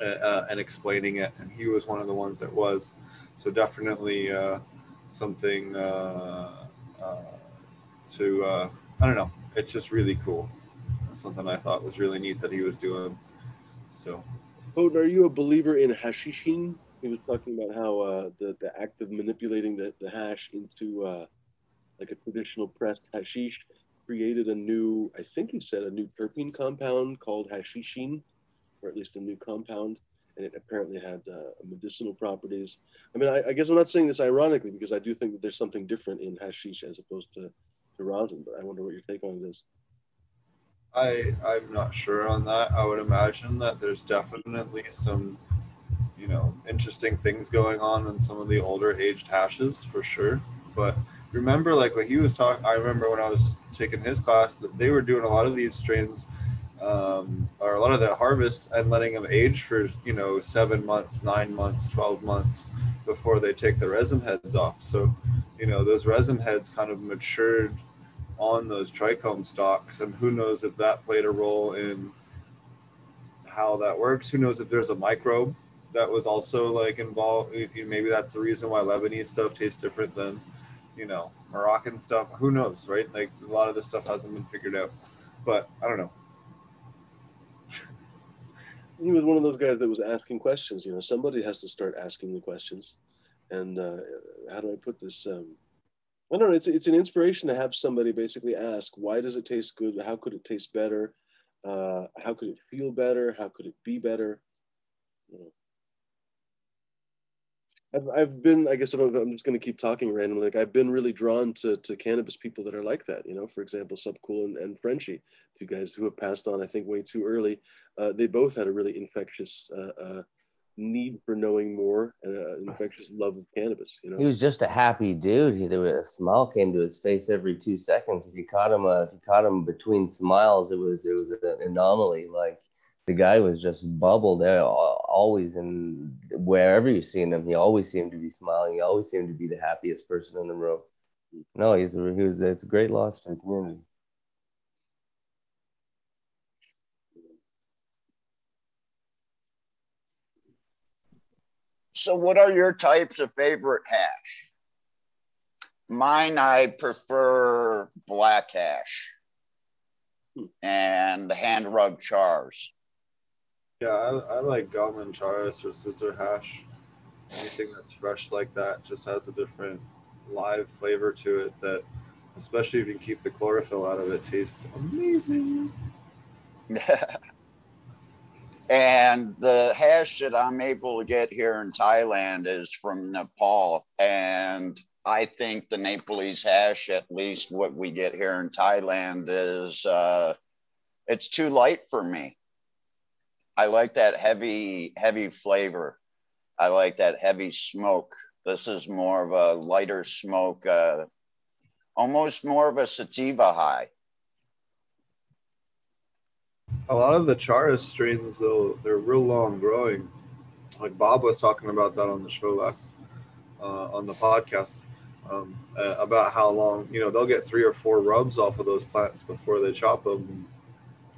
uh, uh, and explaining it and he was one of the ones that was so definitely uh, something uh, uh, to uh, I don't know. It's just really cool. Something I thought was really neat that he was doing. So, Odin, are you a believer in hashishene? He was talking about how the the act of manipulating the, the hash into like a traditional pressed hashish created a new, I think he said, a new terpene compound called hashishene, or at least a new compound, and it apparently had uh, medicinal properties. I mean, I, I, guess I'm not saying this ironically because I do think that there's something different in hashish as opposed to, to rosin, but I wonder what your take on it is. I I'm not sure on that. I would imagine that there's definitely some, you know, interesting things going on in some of the older aged hashes for sure. But remember, like what he was talking, I remember when I was taking his class that they were doing a lot of these strains, um, or a lot of the harvests, and letting them age for you know seven months, nine months, twelve months before they take the resin heads off. So, you know, those resin heads kind of matured on those trichome stalks, and who knows if that played a role in how that works. Who knows if there's a microbe that was also like involved? Maybe that's the reason why Lebanese stuff tastes different than you know Moroccan stuff. Who knows, right? Like a lot of this stuff hasn't been figured out. But I don't know. *laughs* he was one of those guys that was asking questions. You know, somebody has to start asking the questions. And uh, how do I put this? Um, I don't know. It's it's an inspiration to have somebody basically ask, why does it taste good? How could it taste better? Uh, how could it feel better? How could it be better? You know. I've, I've been, I guess I am just going to keep talking randomly. Like I've been really drawn to, to cannabis people that are like that, you know, for example, Subcool and, and Frenchy, two guys who have passed on, I think way too early. Uh, they both had a really infectious uh, uh, need for knowing more and an infectious love of cannabis. You know, he was just a happy dude. He, there was a smile came to his face every two seconds. If you caught him, uh, if you caught him between smiles, it was it was an anomaly. Like the guy was just bubbled there always, and wherever you seen him, he always seemed to be smiling. He always seemed to be the happiest person in the room. No, he's a, he was. It's a great loss to the community. So, what are your types of favorite hash? Mine, I prefer black hash and hand rubbed charas. Yeah, I, I like gum and charas or scissor hash. Anything that's fresh like that just has a different live flavor to it that, especially if you keep the chlorophyll out of it, tastes amazing. *laughs* And the hash that I'm able to get here in Thailand is from Nepal. And I think the Nepalese hash, at least what we get here in Thailand, is uh, it's too light for me. I like that heavy, heavy flavor. I like that heavy smoke. This is more of a lighter smoke, uh, almost more of a sativa high a lot of the Charas strains, though, they're real long growing. Like Bob was talking about that on the show last, uh, on the podcast, um, uh, about how long, you know, they'll get three or four rubs off of those plants before they chop them.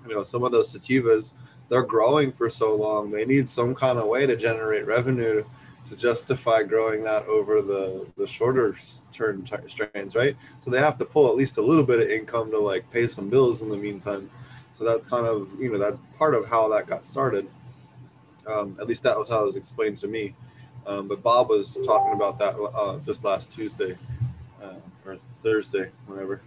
You know, some of those sativas, they're growing for so long, they need some kind of way to generate revenue to justify growing that over the the shorter term t- strains, right? So they have to pull at least a little bit of income to like pay some bills in the meantime. So that's kind of you know that part of how that got started. Um, at least that was how it was explained to me. Um, but Bob was talking about that uh, just last Tuesday uh, or Thursday, whenever.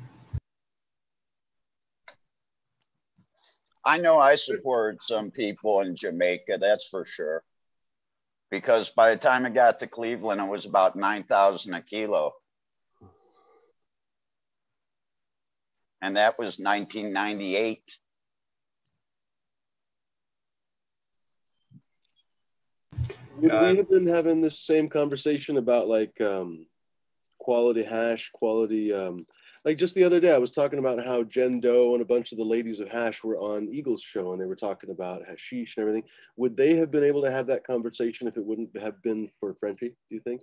I know I support some people in Jamaica, that's for sure. Because by the time I got to Cleveland, it was about 9,000 a kilo. And that was 1998. we have been having this same conversation about like um, quality hash, quality. Um, like just the other day, I was talking about how Jen Doe and a bunch of the ladies of hash were on Eagles show, and they were talking about hashish and everything. Would they have been able to have that conversation if it wouldn't have been for Frenchy? Do you think?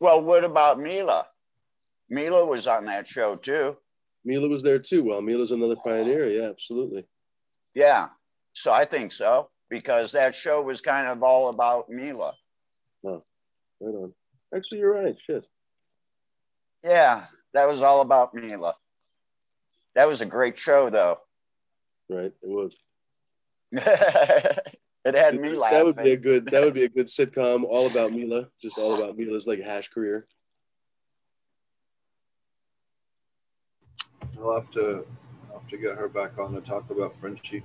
Well, what about Mila? Mila was on that show too. Mila was there too. Well, Mila's another pioneer. Yeah, absolutely. Yeah. So I think so because that show was kind of all about Mila. Right on. Actually, you're right. Shit. Yeah, that was all about Mila. That was a great show, though. Right. It was. *laughs* it had me laughing. That would be a good. That would be a good *laughs* sitcom, all about Mila. Just all about Mila's like hash career. I'll have to I'll have to get her back on to talk about Frenchy.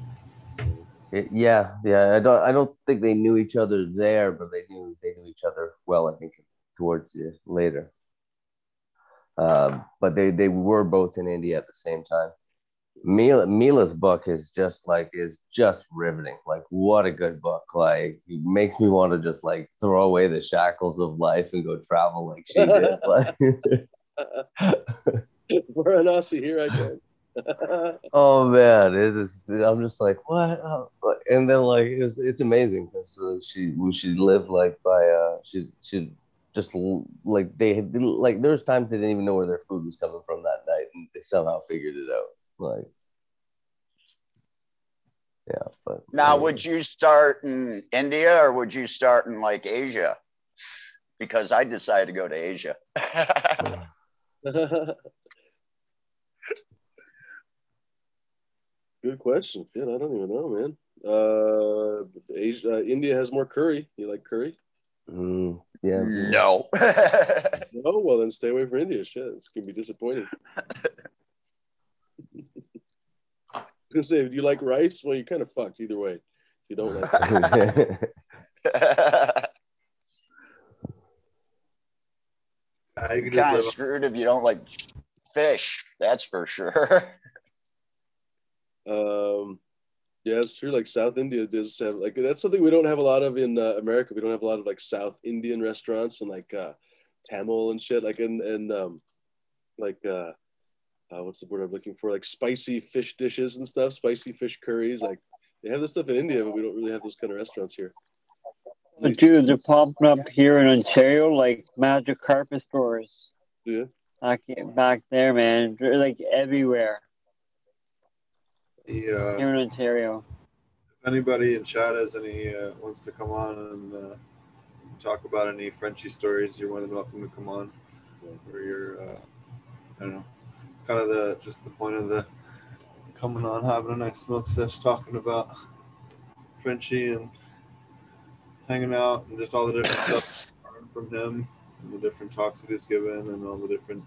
Yeah, yeah. I don't. I don't think they knew each other there, but they knew they knew each other well. I think towards the later. Um, but they they were both in India at the same time. Mila Mila's book is just like is just riveting. Like what a good book. Like it makes me want to just like throw away the shackles of life and go travel like she did. *laughs* Like Varanasi, here I go. *laughs* oh man, it is. I'm just like what? Oh, and then like it's it's amazing because uh, she she lived like by uh she she just like they had like there was times they didn't even know where their food was coming from that night and they somehow figured it out. Like yeah, but now would you start in India or would you start in like Asia? Because I decided to go to Asia. *laughs* *laughs* Good question. Shit, I don't even know, man. Uh, Asia, uh, India has more curry. You like curry? Mm, yeah. No. *laughs* no. Well, then stay away from India. Shit, it's gonna be disappointing. *laughs* I was gonna say, do you like rice? Well, you're kind of fucked either way. If you don't like. You're kind of screwed if you don't like fish. That's for sure. *laughs* Um, yeah, it's true. Like South India does have like that's something we don't have a lot of in uh, America. We don't have a lot of like South Indian restaurants and like uh, Tamil and shit. Like and and um, like uh, uh, what's the word I'm looking for? Like spicy fish dishes and stuff, spicy fish curries. Like they have this stuff in India, but we don't really have those kind of restaurants here. Dude, they're popping up here in Ontario like magic carpet stores. Yeah. Back, back there, man. They're like everywhere. The, uh, here in Ontario. If anybody in chat has any uh, wants to come on and uh, talk about any Frenchy stories, you're more than welcome to come on. Or you're, uh, I don't know, kind of the just the point of the coming on, having a nice smoke sesh, talking about Frenchy and hanging out and just all the different stuff from him and the different talks that he's given and all the different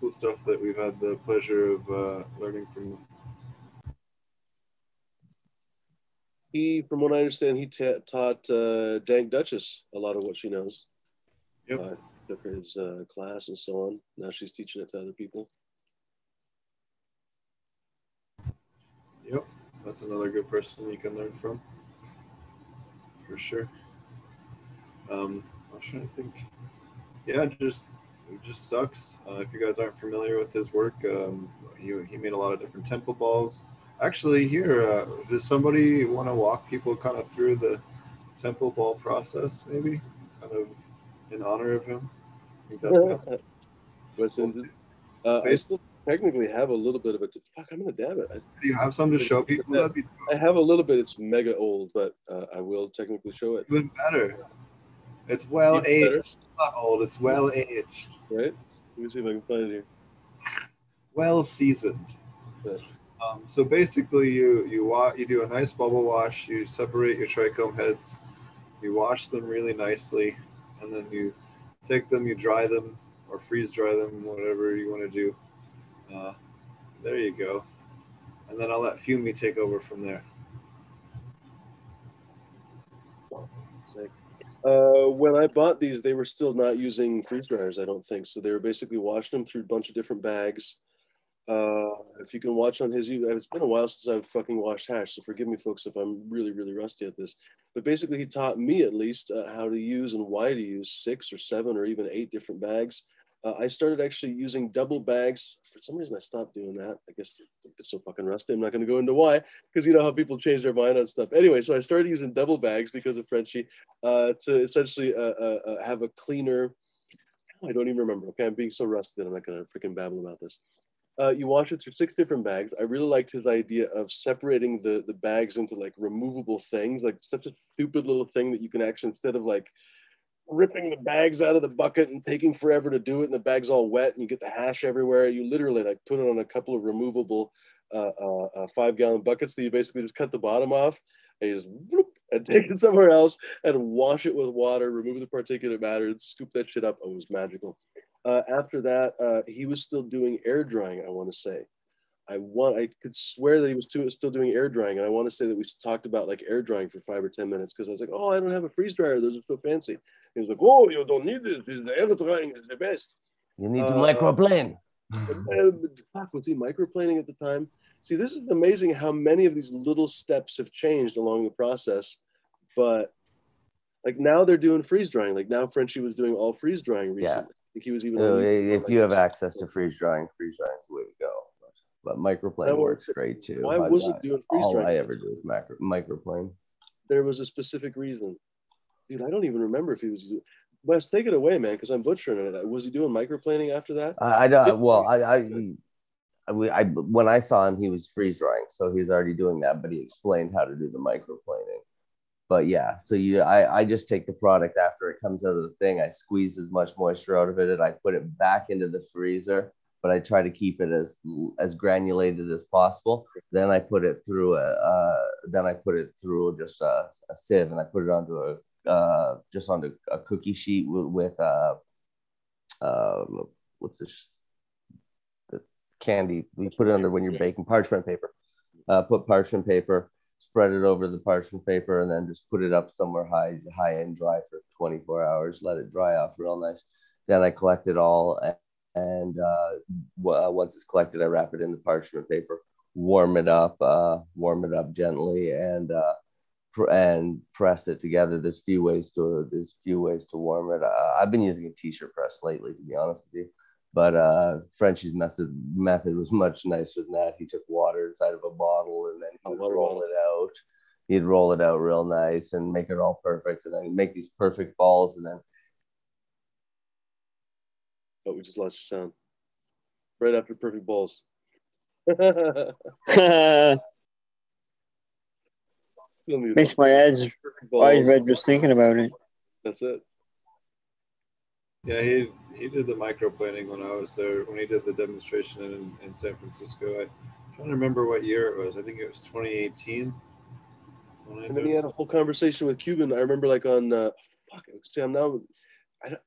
cool stuff that we've had the pleasure of uh, learning from he, from what I understand, he ta- taught uh, Dank Duchess a lot of what she knows. Yep. Uh, took his uh, class and so on. Now she's teaching it to other people. Yep, that's another good person you can learn from, for sure. Um, I was trying to think. Yeah, it just it just sucks. Uh, if you guys aren't familiar with his work, um, he, he made a lot of different temple balls actually here uh, does somebody want to walk people kind of through the temple ball process maybe? Kind of in honor of him? I think that's kind of, uh, I still technically have a little bit of a fuck i'm gonna dab it. I, do you have some to show people? That i have a little bit it's mega old but uh, i will technically show it. Even better. It's well even aged. Better. not old it's well aged. Right? Let me see if i can find it here. Well seasoned um, so basically, you you wa- you do a nice bubble wash. You separate your trichome heads. You wash them really nicely, and then you take them, you dry them, or freeze dry them, whatever you want to do. Uh, there you go. And then I'll let Fumi take over from there. Uh, when I bought these, they were still not using freeze dryers, I don't think. So they were basically washing them through a bunch of different bags uh, if you can watch on his, it's been a while since I've fucking watched Hash, so forgive me, folks, if I'm really, really rusty at this. But basically, he taught me at least uh, how to use and why to use six or seven or even eight different bags. Uh, I started actually using double bags. For some reason, I stopped doing that. I guess it's so fucking rusty. I'm not going to go into why, because you know how people change their mind on stuff. Anyway, so I started using double bags because of Frenchy uh, to essentially uh, uh, uh, have a cleaner. I don't even remember. Okay, I'm being so rusty that I'm not going to freaking babble about this Uh, you wash it through six different bags. I really liked his idea of separating the the bags into like removable things, like such a stupid little thing that you can actually instead of like ripping the bags out of the bucket and taking forever to do it, and the bag's all wet and you get the hash everywhere. You literally like put it on a couple of removable uh, uh, uh, five gallon buckets that you basically just cut the bottom off and you just whoop, and *laughs* take it somewhere else and wash it with water, remove the particulate matter, and scoop that shit up. It was magical. Uh, after that, uh, he was still doing air drying. I want to say, I want I could swear that he was too, still doing air drying, and I want to say that we talked about like air drying for five or ten minutes because I was like, oh, I don't have a freeze dryer. Those are so fancy. He was like, oh, you don't need this. The air drying is the best. You need to Uh, microplane. Fuck, was he microplaning at the time? See, this is amazing how many of these little steps have changed along the process. But like now they're doing freeze drying. Like now Frenchy was doing all freeze drying recently. I think he was even. If you have access to freeze drying, freeze drying is the way to go. But microplane works great too. Why I've was it doing freeze all I ever do is macro, microplane. There was a specific reason. Dude, I don't even remember if he was. Wes, take it away, man, because I'm butchering it. Was he doing microplaning after that? I, I don't. Well, I, I, I, I, when I saw him, he was freeze drying, so he was already doing that. But he explained how to do the microplaning. But yeah, so you, I, I just take the product after it comes out of the thing. I squeeze as much moisture out of it, and I put it back into the freezer. But I try to keep it as as granulated as possible. Then I put it through a, uh, then I put it through just a, a sieve, and I put it onto a, uh, just onto a cookie sheet with, with uh, um, what's this? The candy. We put it under when you're baking parchment paper. Uh, put parchment paper, spread it over the parchment paper, and then just put it up somewhere high, high and dry for 24 hours. Let it dry off real nice. Then I collect it all, and, uh, w- uh, once it's collected, I wrap it in the parchment paper, warm it up, uh, warm it up gently, and uh, pr- and press it together. There's few ways to there's few ways to warm it. Uh, I've been using a t-shirt press lately, to be honest with you. But uh, Frenchy's method method was much nicer than that. He took water inside of a bottle and then he would roll it out. He'd roll it out real nice and make it all perfect, and then make these perfect balls, and then Oh, we just lost your sound. Right after perfect balls. *laughs* Still muted. Makes my eyes, eyes red just thinking about it. That's it. Yeah, he he did the microplaning when I was there. When he did the demonstration in, in San Francisco, I, am trying to remember what year it was. I think it was 2018. When I And then he had a whole conversation with Cuban. I remember like on uh, fuck. See, I'm now. I don't,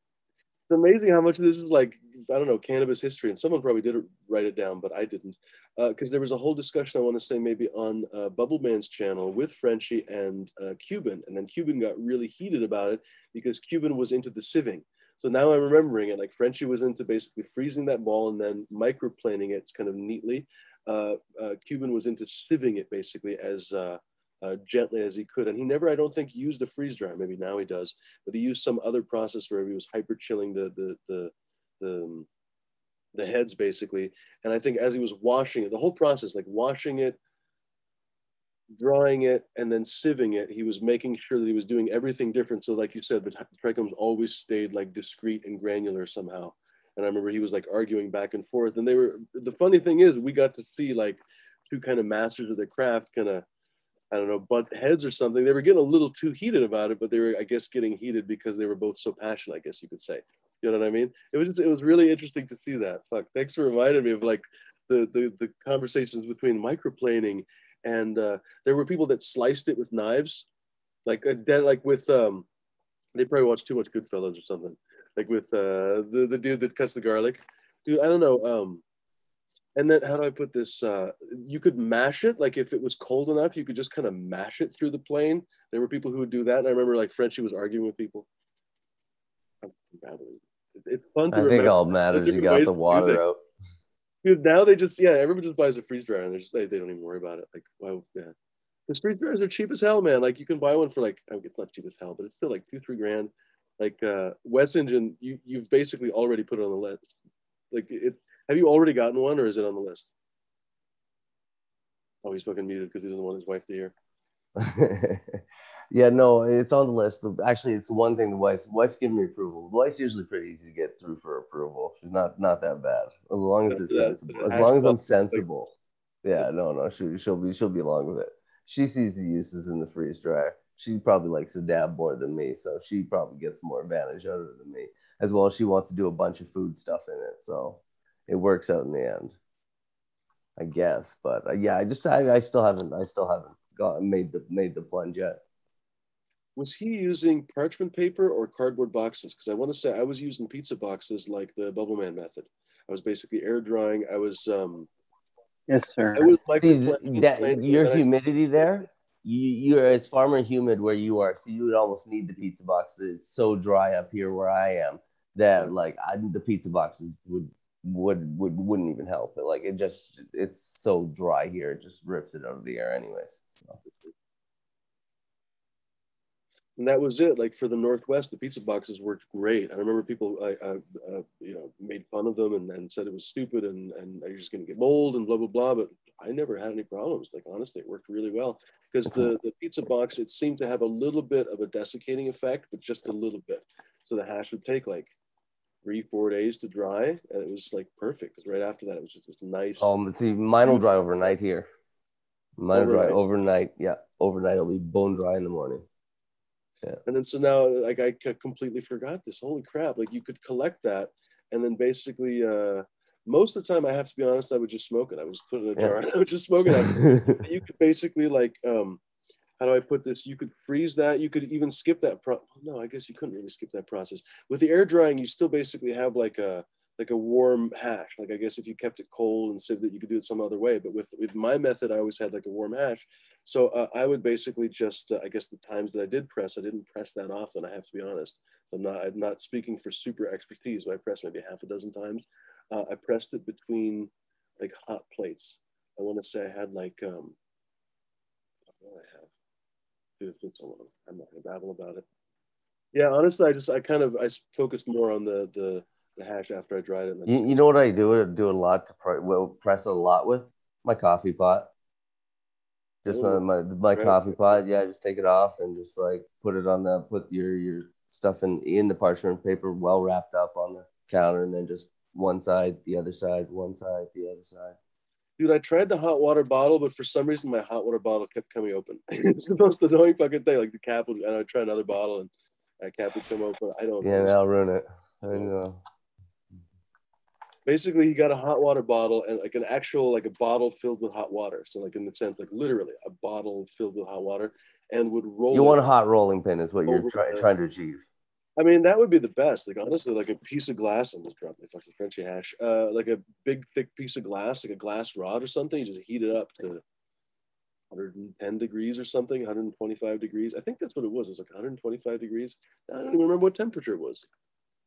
it's amazing how much of this is like I don't know cannabis history, and someone probably did write it down, but I didn't, because there was a whole discussion I want to say maybe on uh, Bubble Man's channel with Frenchy and uh, Cuban, and then Cuban got really heated about it because Cuban was into the sieving. So now I'm remembering it. Like Frenchy was into basically freezing that ball and then microplaning it kind of neatly. Uh, uh, Cuban was into sieving it basically as uh, uh, gently as he could. And he never, I don't think, used a freeze dryer. Maybe now he does, but he used some other process where he was hyper chilling the the the the, um, the heads basically. And I think as he was washing it, the whole process, like washing it, drying it, and then sieving it, he was making sure that he was doing everything different. So, like you said, the trichomes always stayed like discreet and granular somehow. And I remember he was like arguing back and forth. And they were the funny thing is we got to see like two kind of masters of the craft kind of I don't know, butt heads or something. They were getting a little too heated about it, but they were, I guess, getting heated because they were both so passionate. I guess you could say. You know what I mean? It was just, it was really interesting to see that. Fuck, thanks for reminding me of like the the, the conversations between microplaning and uh, there were people that sliced it with knives, like uh, then like with um, they probably watched too much Goodfellas or something. Like with uh, the the dude that cuts the garlic, dude. I don't know. Um, and then how do I put this? Uh, you could mash it. Like if it was cold enough, you could just kind of mash it through the plane. There were people who would do that. And I remember like Frenchy was arguing with people. I'm It's fun to I think remember. all matters you got the water out. Dude, now they just yeah, everyone just buys a freeze dryer and they're just like they don't even worry about it. Like, wow, yeah. Because freeze dryers are cheap as hell, man. Like you can buy one for like I mean, it's not cheap as hell, but it's still like two, three grand. Like uh West Engine, you you've basically already put it on the list. Like it have you already gotten one or is it on the list? Oh, he's fucking muted because he doesn't want his wife to hear. *laughs* Yeah, no, it's on the list. Actually, it's one thing the wife's wife's giving me approval. The wife's usually pretty easy to get through for approval. She's not not that bad as long as it's sensible. As long as I'm sensible. Yeah, no, no, she she'll be she'll be along with it. She sees the uses in the freeze dryer. She probably likes to dab more than me, so she probably gets more advantage out of it than me. As well as she wants to do a bunch of food stuff in it, so it works out in the end. I guess, but uh, yeah, I just I, I still haven't I still haven't got made the made the plunge yet. Was he using parchment paper or cardboard boxes? Because I want to say I was using pizza boxes like the Bubble Man method. I was basically air drying. I was um Yes, sir. I was See that your and I- humidity *laughs* there, you you're it's far more humid where you are, so you would almost need the pizza boxes. It's so dry up here where I am that like I, the pizza boxes would would would wouldn't even help it. Like it just it's so dry here, it just rips it out of the air anyways. So. *laughs* and that was it. Like for the Northwest, the pizza boxes worked great. I remember people, I, I uh, you know, made fun of them and, and said it was stupid and and you're just going to get mold and blah blah blah. But I never had any problems. Like honestly, it worked really well because the the pizza box it seemed to have a little bit of a desiccating effect, but just a little bit. So the hash would take like three four days to dry, and it was like perfect. Because right after that, it was just this nice. Um, see, mine will dry overnight here. Mine will dry overnight. Yeah, overnight it'll be bone dry in the morning. And then so now, like I completely forgot this. Holy crap! Like you could collect that, and then basically, uh, most of the time, I have to be honest, I would just smoke it. I would just put it in a Yeah. jar. and *laughs* I would just smoke it. *laughs* You could basically like, um, how do I put this? You could freeze that. You could even skip that. Pro- no, I guess you couldn't really skip that process. With the air drying, you still basically have like a like a warm hash. Like I guess if you kept it cold and sieved it, you could do it some other way. But with with my method, I always had like a warm hash. So uh, I would basically just, uh, I guess the times that I did press, I didn't press that often. I have to be honest. I'm not, I'm not speaking for super expertise, but I pressed maybe half a dozen times. Uh, I pressed it between like hot plates. I want to say I had like, um, what do I have? Dude, it's been so long. I'm not gonna babble about it. Yeah, honestly, I just, I kind of, I focused more on the the, the hash after I dried it. And You, you know what I do? I do a lot to pr- well, press it a lot with my coffee pot. Just my, Ooh, my my right. coffee pot. Yeah, just take it off and just like put it on the put your your stuff in in the parchment paper, well wrapped up on the counter, and then just one side, the other side, one side, the other side. Dude, I tried the hot water bottle, but for some reason my hot water bottle kept coming open. *laughs* it's the most annoying fucking thing. Like the cap would, and I'd try another bottle, and that cap would come open. I don't. Yeah, that'll ruin it. I know. Basically, he got a hot water bottle and like an actual like a bottle filled with hot water. So like in the sense, like literally a bottle filled with hot water, and would roll. You want a hot rolling pin, is what you're try, trying to achieve. I mean, that would be the best. Like honestly, like a piece of glass. I almost dropped my fucking Frenchy hash. Uh, like a big thick piece of glass, like a glass rod or something. You just heat it up to 110 degrees or something, 125 degrees. I think that's what it was. It was like 125 degrees. I don't even remember what temperature it was.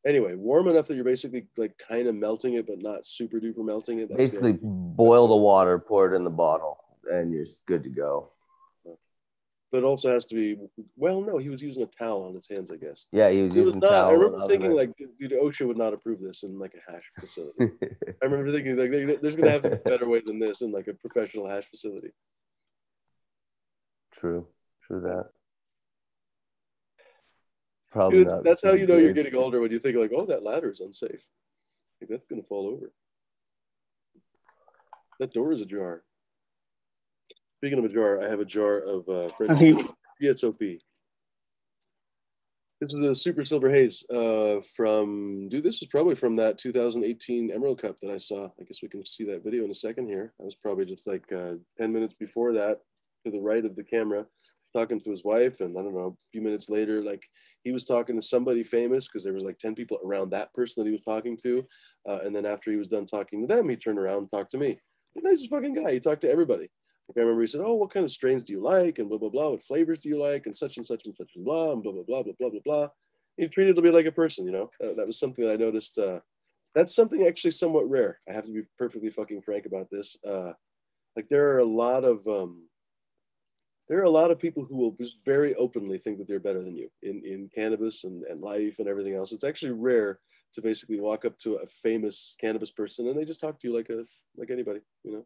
Anyway, warm enough that you're basically like kind of melting it, but not super duper melting it. That's Basically, idea. boil the water, pour it in the bottle, and you're good to go. but it also has to be. Well, no, he was using a towel on his hands, I guess. Yeah, he was He was using not. towel. I remember thinking like, dude, OSHA would not approve this in like a hash facility. *laughs* I remember thinking like, there's gonna have to be a better way than this in like a professional hash facility. True, true that. Probably Dude, not. that's how you know you're getting older when you think like, oh, that ladder is unsafe. Like, that's gonna fall over. That door is ajar. Speaking of a jar, I have a jar of uh, French PSOP. This is a super silver haze uh, from, dude, this is probably from that 2018 Emerald Cup that I saw. I guess we can see that video in a second here. I was probably just like uh, 10 minutes before that to the right of the camera talking to his wife. And I don't know, a few minutes later, like he was talking to somebody famous because there was like 10 people around that person that he was talking to. Uh, and then after he was done talking to them, he turned around and talked to me. The nicest fucking guy. He talked to everybody. Like I remember he said, "Oh, what kind of strains do you like?" and blah blah blah. What flavors do you like? And such and such and such and blah and blah blah blah blah blah blah blah. He treated me like a person, you know. Uh, that was something that I noticed. Uh, that's something actually somewhat rare. I have to be perfectly fucking frank about this. Uh, like there are a lot of um, there are a lot of people who will very openly think that they're better than you in in cannabis and, and life and everything else. It's actually rare to basically walk up to a famous cannabis person and they just talk to you like a like anybody, you know.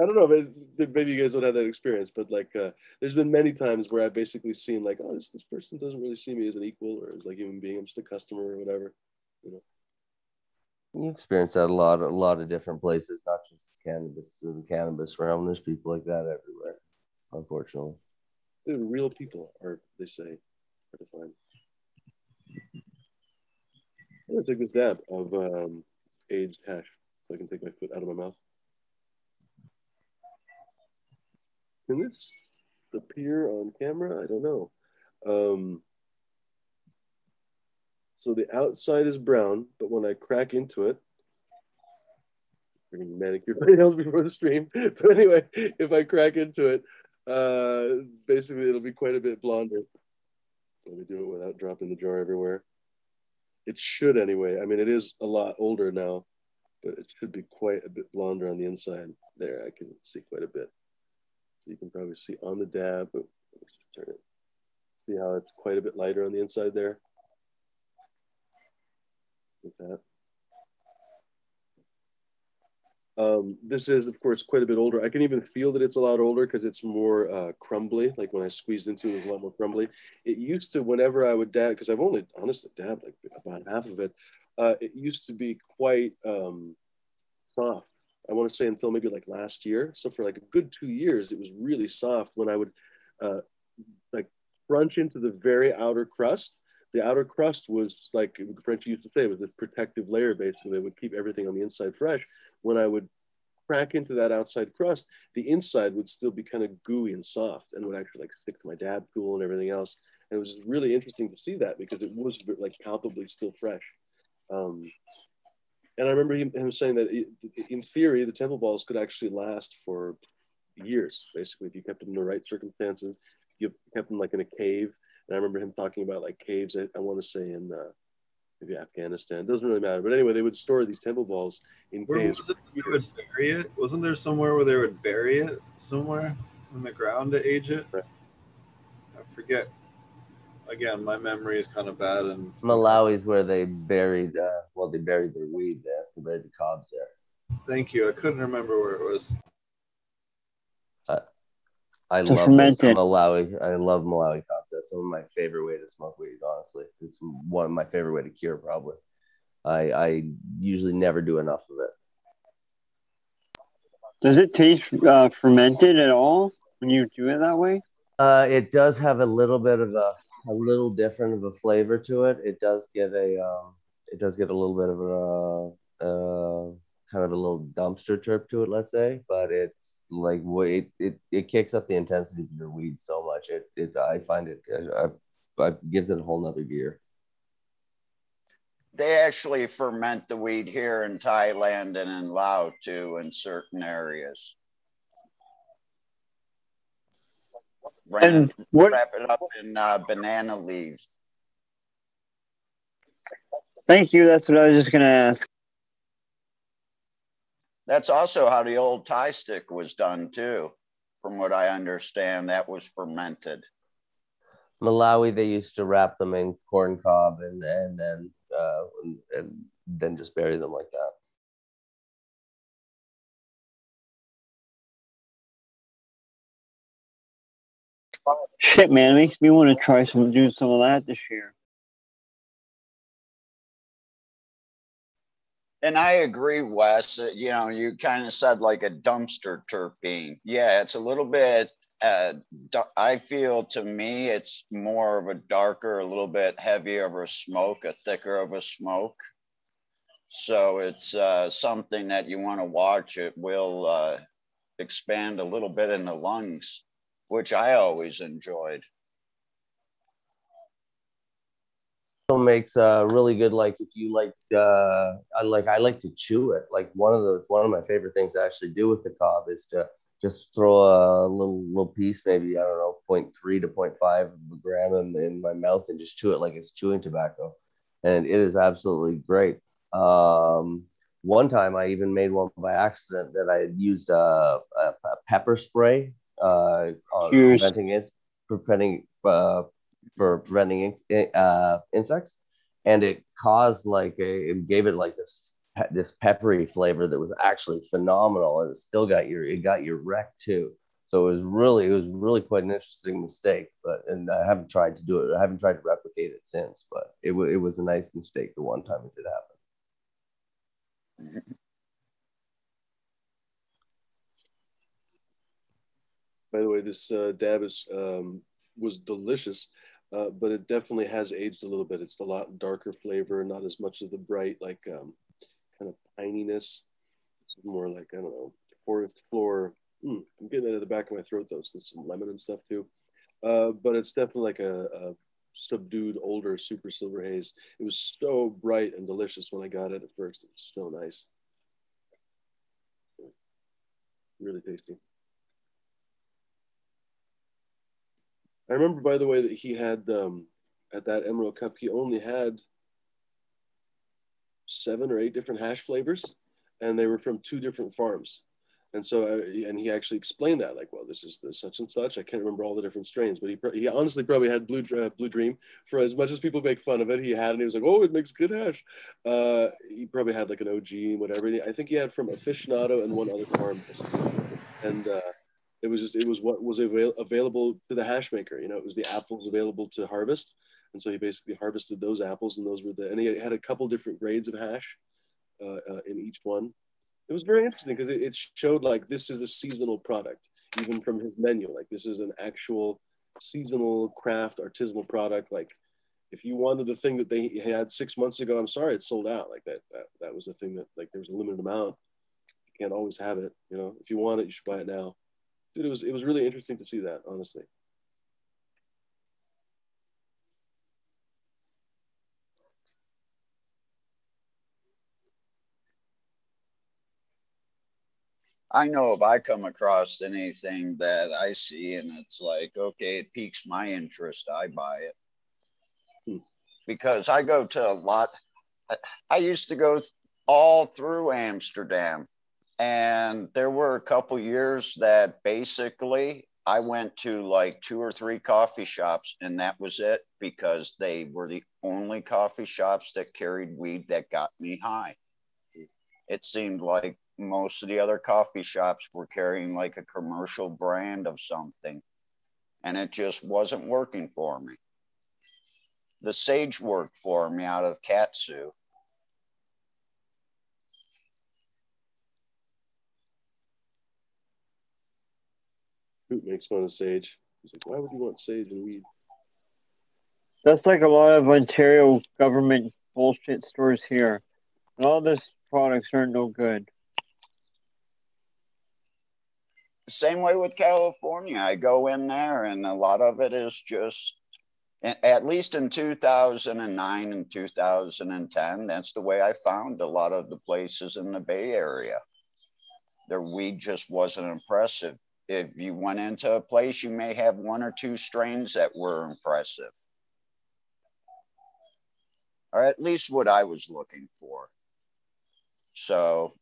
I don't know, but maybe you guys don't have that experience, but like, uh, there's been many times where I've basically seen like, oh, this this person doesn't really see me as an equal or as like human being. I'm just a customer or whatever, you know. You experience that a lot, a lot of different places, not just cannabis, the cannabis realm. There's people like that everywhere, unfortunately. They're real people, are they say, hard to find. I'm gonna take this dab of um, aged hash so I can take my foot out of my mouth. Can this appear on camera? I don't know. Um, so the outside is brown, but when I crack into it, freaking manicure my *laughs* nails before the stream. *laughs* But anyway, if I crack into it, uh, basically it'll be quite a bit blonder. Let me do it without dropping the jar everywhere. It should anyway. I mean, it is a lot older now, but it should be quite a bit blonder on the inside. There, I can see quite a bit. So you can probably see on the dab, but turn it. See how it's quite a bit lighter on the inside there? With that. Um, this is, of course, quite a bit older. I can even feel that it's a lot older because it's more uh, crumbly. Like when I squeezed into it, it was a lot more crumbly. It used to, whenever I would dab, because I've only honestly dabbed like about half of it, uh, it used to be quite um, soft. I want to say until maybe like last year. So for like a good two years, it was really soft when I would uh, like crunch into the very outer crust. The outer crust was like French used to say, was this protective layer basically that would keep everything on the inside fresh. When I would crack into that outside crust, the inside would still be kind of gooey and soft and would actually like stick to my dab tool and everything else. And it was really interesting to see that because it was like palpably still fresh. Um, and I remember him, him saying that in theory, the temple balls could actually last for years, basically, if you kept them in the right circumstances. You kept them like in a cave. And I remember him talking about like caves, I, I want to say in uh, maybe Afghanistan. It doesn't really matter. But anyway, they would store these temple balls in Where caves. was it they would bury it? Wasn't there somewhere where they would bury it somewhere in the ground to age it? Right. I forget. Again, my memory is kind of bad, and Malawi's where they buried, uh, well, they buried their weed there. They buried the cobs there. thank you. I couldn't remember where it was. I To love those ferment it. Malawi. I love Malawi cobs. That's some of my favorite way to smoke weed. Honestly, it's one of my favorite way to cure. Probably. I I usually never do enough of it. Does it taste uh, fermented at all when you do it that way? Uh, it does have a little bit of a a little different of a flavor to it. It does get a um, it does get a little bit of a uh, kind of a little dumpster trip to it, let's say. But it's like wa- it it, it kicks up the intensity of your weed so much. It it I find it I, I gives it a whole nother gear. They actually ferment the weed here in Thailand and in Laos too, in certain areas. Wrap, And what? wrap it up in uh, banana leaves. Thank you. That's what I was just gonna ask. That's also how the old Thai stick was done too. From what I understand, that was fermented. Malawi, they used to wrap them in corn cob and and then uh, and, and then just bury them like that. Shit, man, it makes me want to try some, do some of that this year. And I agree, Wes. You know, you kind of said like a dumpster terpene. Yeah, it's a little bit. Uh, I feel to me it's more of a darker, a little bit heavier of a smoke, a thicker of a smoke. So it's uh, something that you want to watch. It will uh, expand a little bit in the lungs, which I always enjoyed. also makes uh really good like if you like uh I like I like to chew it. Like one of the one of my favorite things to actually do with the cob is to just throw a little little piece maybe I don't know 0.3 to 0.5 of a gram in, in my mouth and just chew it like it's chewing tobacco. And it is absolutely great. Um one time I even made one by accident that I had used a, a, a pepper spray uh on preventing it preventing uh for preventing in- uh, insects, and it caused like a it gave it like this pe- this peppery flavor that was actually phenomenal, and it still got your it got your wreck too. So it was really it was really quite an interesting mistake. But and I haven't tried to do it. I haven't tried to replicate it since. But it w- it was a nice mistake the one time it did happen. By the way, this uh, dab is um, was delicious, uh, but it definitely has aged a little bit. It's a lot darker flavor, not as much of the bright like um, kind of pininess. It's more like I don't know forest floor. Mm, I'm getting it at the back of my throat though, so some lemon and stuff too. Uh, but it's definitely like a, a subdued, older super silver haze. It was so bright and delicious when I got it at first. It was so nice. Really tasty. I remember, by the way, that he had um, at that Emerald Cup, he only had seven or eight different hash flavors, and they were from two different farms. And so, uh, and he actually explained that, like, well, this is the such and such. I can't remember all the different strains, but he he honestly probably had Blue uh, Blue Dream for as much as people make fun of it. He had, and he was like, oh, it makes good hash. Uh, he probably had like an OG and whatever. I think he had from Aficionado and one other farm, and uh, it was just it was what was avail- available to the hash maker. You know, it was the apples available to harvest, and so he basically harvested those apples, and those were the and he had a couple different grades of hash uh, uh, in each one it was very interesting because it, it showed like this is a seasonal product, even from his menu. Like this is an actual seasonal craft artisanal product. Like if you wanted the thing that they had six months ago, I'm sorry, it's sold out. Like that, that, that was the thing that like there was a limited amount. You can't always have it. You know, if you want it, you should buy it now. Dude, it was, it was really interesting to see that, honestly. I know if I come across anything that I see and it's like, okay, it piques my interest, I buy it. Hmm. Because I go to a lot, I used to go all through Amsterdam. And there were a couple years that basically I went to like two or three coffee shops and that was it because they were the only coffee shops that carried weed that got me high. It seemed like most of the other coffee shops were carrying like a commercial brand of something and it just wasn't working for me the sage worked for me out of katsu Hoot makes fun of sage he's like why would you want sage and weed that's like a lot of ontario government bullshit stores here and all this products aren't no good same way with California. I go in there and a lot of it is just, at least in 2009 and 2010, that's the way I found a lot of the places in the Bay Area. Their weed just wasn't impressive. If you went into a place, you may have one or two strains that were impressive. Or at least what I was looking for. So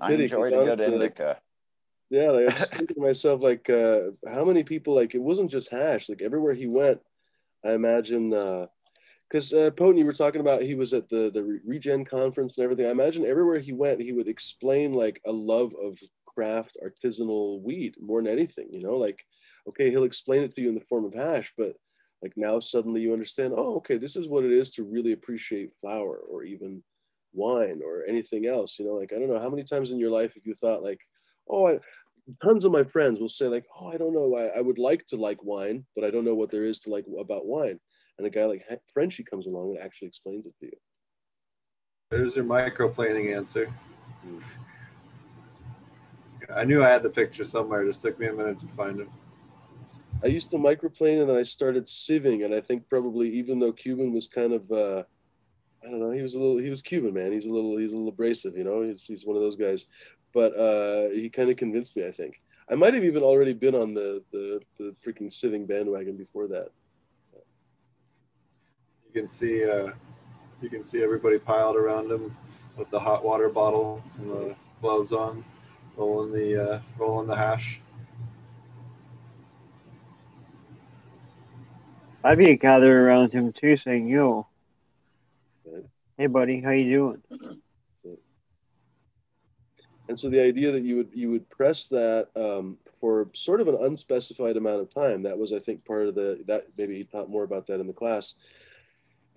I enjoyed a good indica. Yeah, like, I was just *laughs* thinking to myself, like, uh, how many people, like, it wasn't just hash. Like, everywhere he went, I imagine, because uh, you were talking about he was at the, the Regen conference and everything. I imagine everywhere he went, he would explain, like, a love of craft artisanal weed more than anything, you know? Like, okay, he'll explain it to you in the form of hash, but like now suddenly you understand, oh, okay, this is what it is to really appreciate flower or even wine or anything else you know like i don't know how many times in your life have you thought like oh I, tons of my friends will say like oh i don't know I, I would like to like wine but i don't know what there is to like about wine and a guy like Frenchy comes along and actually explains it to you there's your microplaning answer hmm. i knew i had the picture somewhere it just took me a minute to find it i used to microplane and then i started sieving and i think probably even though cuban was kind of uh, I don't know. He was a little. He was Cuban, man. He's a little. He's a little abrasive, you know. He's he's one of those guys. But uh, he kind of convinced me. I think I might have even already been on the the the freaking sieving bandwagon before that. You can see. Uh, you can see everybody piled around him with the hot water bottle and the gloves on, rolling the uh, rolling the hash. I'd be gathered around him too, saying, "Yo, Hey, buddy, how you doing? And so the idea that you would you would press that um, for sort of an unspecified amount of time, that was I think part of the that maybe he taught more about that in the class.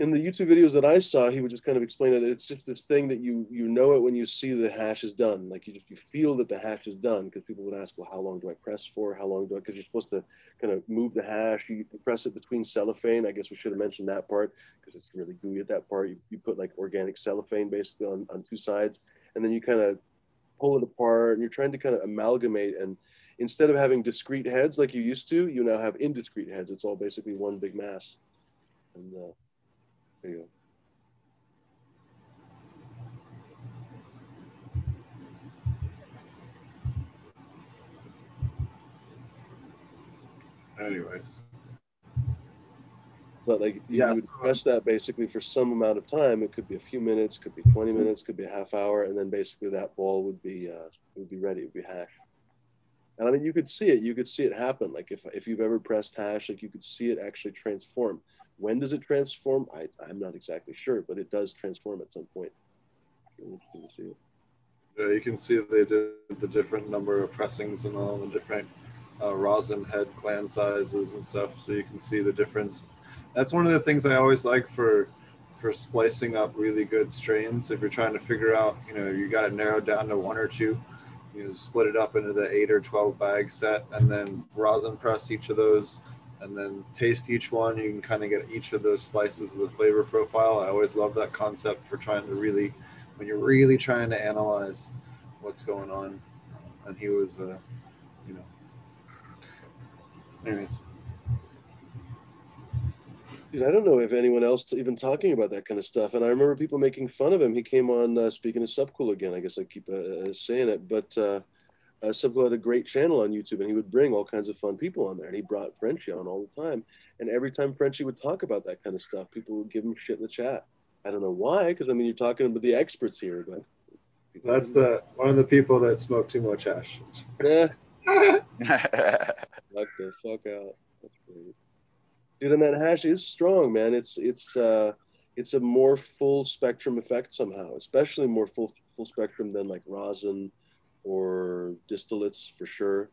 In the YouTube videos that I saw, he would just kind of explain that it's just this thing that you you know it when you see the hash is done. Like you just you feel that the hash is done because people would ask, well, how long do I press for? How long do I? Because you're supposed to kind of move the hash. You press it between cellophane. I guess we should have mentioned that part because it's really gooey at that part. You, you put like organic cellophane basically on, on two sides, and then you kind of pull it apart and you're trying to kind of amalgamate and instead of having discrete heads like you used to you now have indiscrete heads it's all basically one big mass and uh, Anyways, but like you Yeah. would press that basically for some amount of time. It could be a few minutes could be 20 minutes could be a half hour and then basically that ball would be uh, would be ready it would be hash and i mean you could see it you could see it happen. Like if if you've ever pressed hash like you could see it actually transform when does it transform i i'm not exactly sure but it does transform at some point interesting to see it uh, you can see they did the different number of pressings and all the different uh, rosin head gland sizes and stuff, so you can see the difference. That's one of the things I always like for for splicing up really good strains. If you're trying to figure out, you know, you got it narrowed down to one or two, you split it up into the eight or 12 bag set and then rosin press each of those and then taste each one. You can kind of get each of those slices of the flavor profile. I always love that concept for trying to really, when you're really trying to analyze what's going on. And he was, uh, you know, anyways. Dude, I don't know if anyone else even talking about that kind of stuff. And I remember people making fun of him. He came on uh, speaking of Subcool again. I guess I keep uh, saying it, but uh, Subcool had a great channel on YouTube, and he would bring all kinds of fun people on there. And he brought Frenchy on all the time. And every time Frenchy would talk about that kind of stuff, people would give him shit in the chat. I don't know why, because I mean you're talking about the experts here, but That's the one of the people that smoke too much hash. *laughs* yeah, *laughs* knock the fuck out. That's great. Dude, and that hash is strong, man. It's it's uh it's a more full spectrum effect somehow, especially more full full spectrum than like rosin or distillates for sure.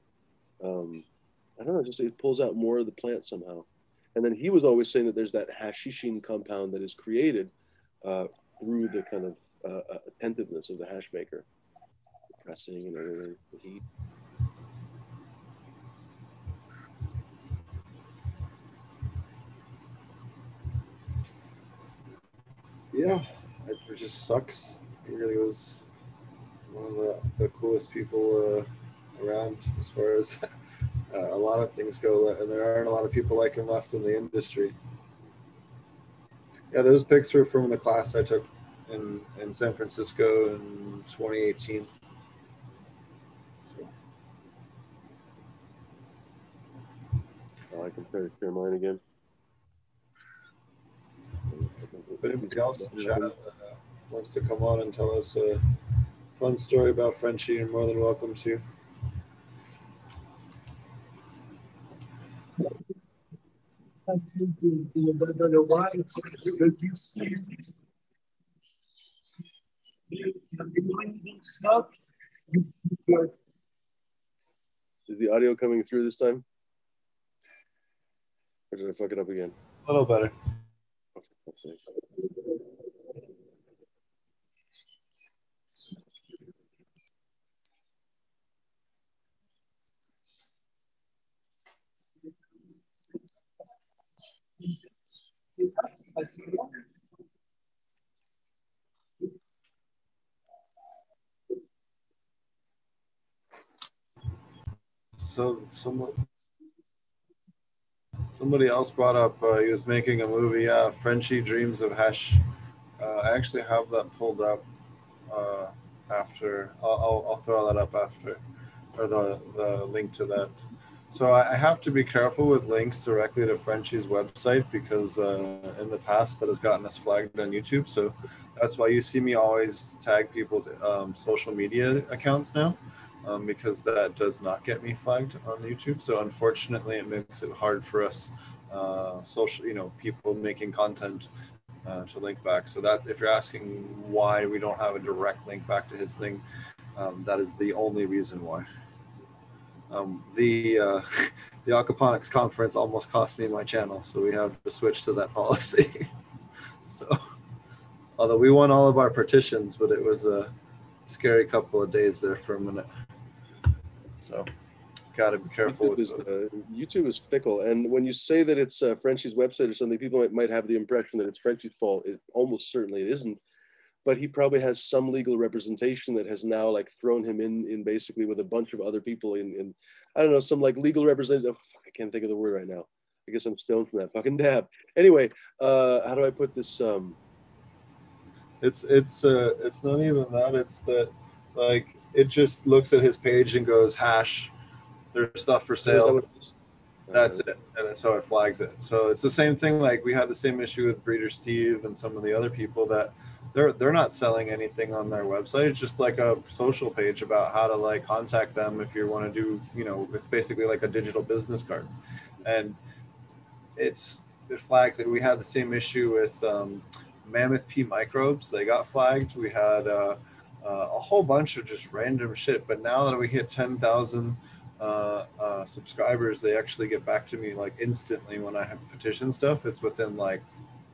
Um, I don't know, just it pulls out more of the plant somehow. And then he was always saying that there's that hashishene compound that is created uh, through the kind of uh, uh, attentiveness of the hash maker, the pressing and everything, the heat. Yeah, it just sucks. It really was one of the, the coolest people uh, around as far as *laughs* uh, a lot of things go, and there aren't a lot of people like him left in the industry. Yeah, those pics are from the class I took in, in San Francisco in 2018. So, Oh, I can share mine again. but anybody else in chat uh, wants to come on and tell us a fun story about Frenchy, you're more than welcome to. Is the audio coming through this time? Or did I fuck it up again? A little better. Okay. So someone somebody else brought up uh, he was making a movie. Yeah, Frenchy Dreams of Hesh. Uh, I actually have that pulled up uh, after. I'll, I'll, I'll throw that up after, or the the link to that. So I have to be careful with links directly to Frenchy's website because uh, in the past that has gotten us flagged on YouTube. So that's why you see me always tag people's um, social media accounts now um, because that does not get me flagged on YouTube. So unfortunately, it makes it hard for us, uh, social, you know, people making content uh, to link back. So that's if you're asking why we don't have a direct link back to his thing, um, that is the only reason why. Um, the uh, *laughs* the aquaponics conference almost cost me my channel, so we have to switch to that *laughs* policy. so, although we won all of our partitions, but it was a scary couple of days there for a minute. So, got to be careful YouTube is, uh, YouTube is fickle, and when you say that it's uh, Frenchy's website or something, people might, might have the impression that it's Frenchy's fault. It almost certainly it isn't but he probably has some legal representation that has now like thrown him in in basically with a bunch of other people in, in I don't know some like legal representative. Oh, I can't think of the word right now. I guess I'm stoned from that fucking dab. Anyway, uh, how do I put this? Um, it's it's uh, it's not even that. It's that like it just looks at his page and goes hash. There's stuff for sale. That's it, and so it flags it. So it's the same thing. Like we had the same issue with Breeder Steve and some of the other people that they're they're not selling anything on their website. It's just like a social page about how to like contact them if you want to do, you know, it's basically like a digital business card. And it's it flags it. We had the same issue with um, Mammoth P microbes. They got flagged. We had uh, uh, a whole bunch of just random shit. But now that we hit 10,000 uh, uh, subscribers, they actually get back to me like instantly when I have petition stuff. It's within like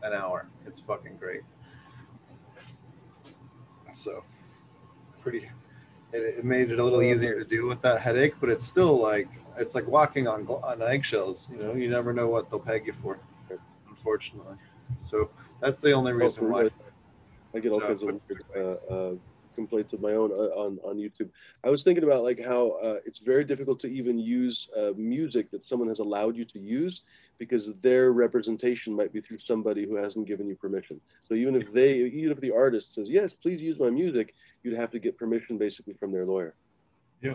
an hour. It's fucking great. So pretty, it, it made it a little easier to deal with that headache, but it's still like, it's like walking on, on eggshells, you know, you never know what they'll peg you for, unfortunately. So that's the only reason why. I get all kinds of weird, uh, uh, complaints of my own uh, on, on YouTube. I was thinking about like how uh, it's very difficult to even use uh, music that someone has allowed you to use because their representation might be through somebody who hasn't given you permission. So even if they, even if the artist says yes, please use my music, you'd have to get permission basically from their lawyer. Yeah.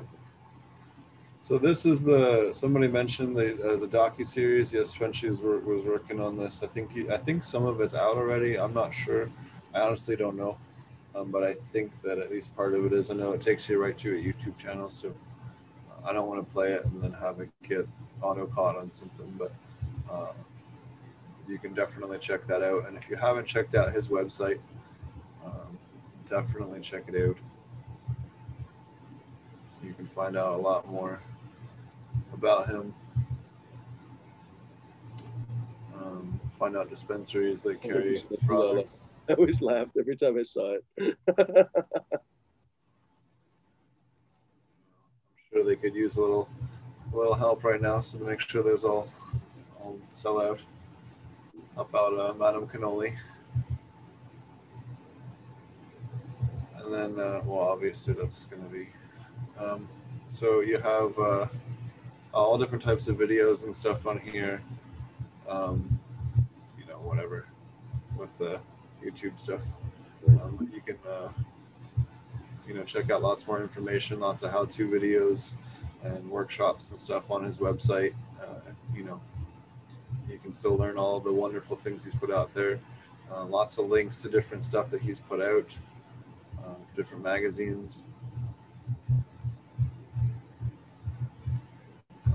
So this is the somebody mentioned the uh, the docu series. Yes, Frenchy was, was working on this. I think he, I think some of it's out already. I'm not sure. I honestly don't know um, but I think that at least part of it is I know it takes you right to a YouTube channel, so uh, I don't want to play it and then have it get auto caught on something, but uh, you can definitely check that out. And if you haven't checked out his website, um, definitely check it out. You can find out a lot more about him. Um, find out dispensaries that carry his products. I always laughed every time I saw it. I'm sure they could use a little, a little help right now, so to make sure those all, all sell out. Help out uh, Madame Cannoli. And then, uh, well, obviously that's going to be. Um, so you have uh, all different types of videos and stuff on here. Um, you know, whatever with the YouTube stuff. Um, you can, uh, you know, check out lots more information, lots of how-to videos and workshops and stuff on his website. Uh, you know, you can still learn all the wonderful things he's put out there. Uh, lots of links to different stuff that he's put out, uh, different magazines.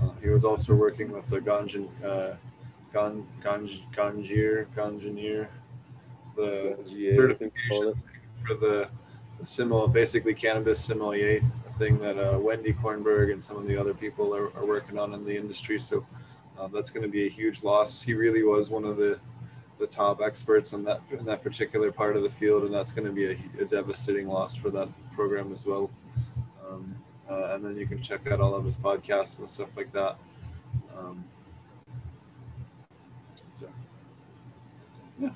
Uh, he was also working with the Ganjan, uh, Gan, Ganj, Ganjier, The certification for the, the simil, basically cannabis sommelier thing that uh, Wendy Kornberg and some of the other people are, are working on in the industry. So uh, that's going to be a huge loss. He really was one of the the top experts in that in that particular part of the field, and that's going to be a, a devastating loss for that program as well. Um, uh, and then you can check out all of his podcasts and stuff like that. Um, so, yeah.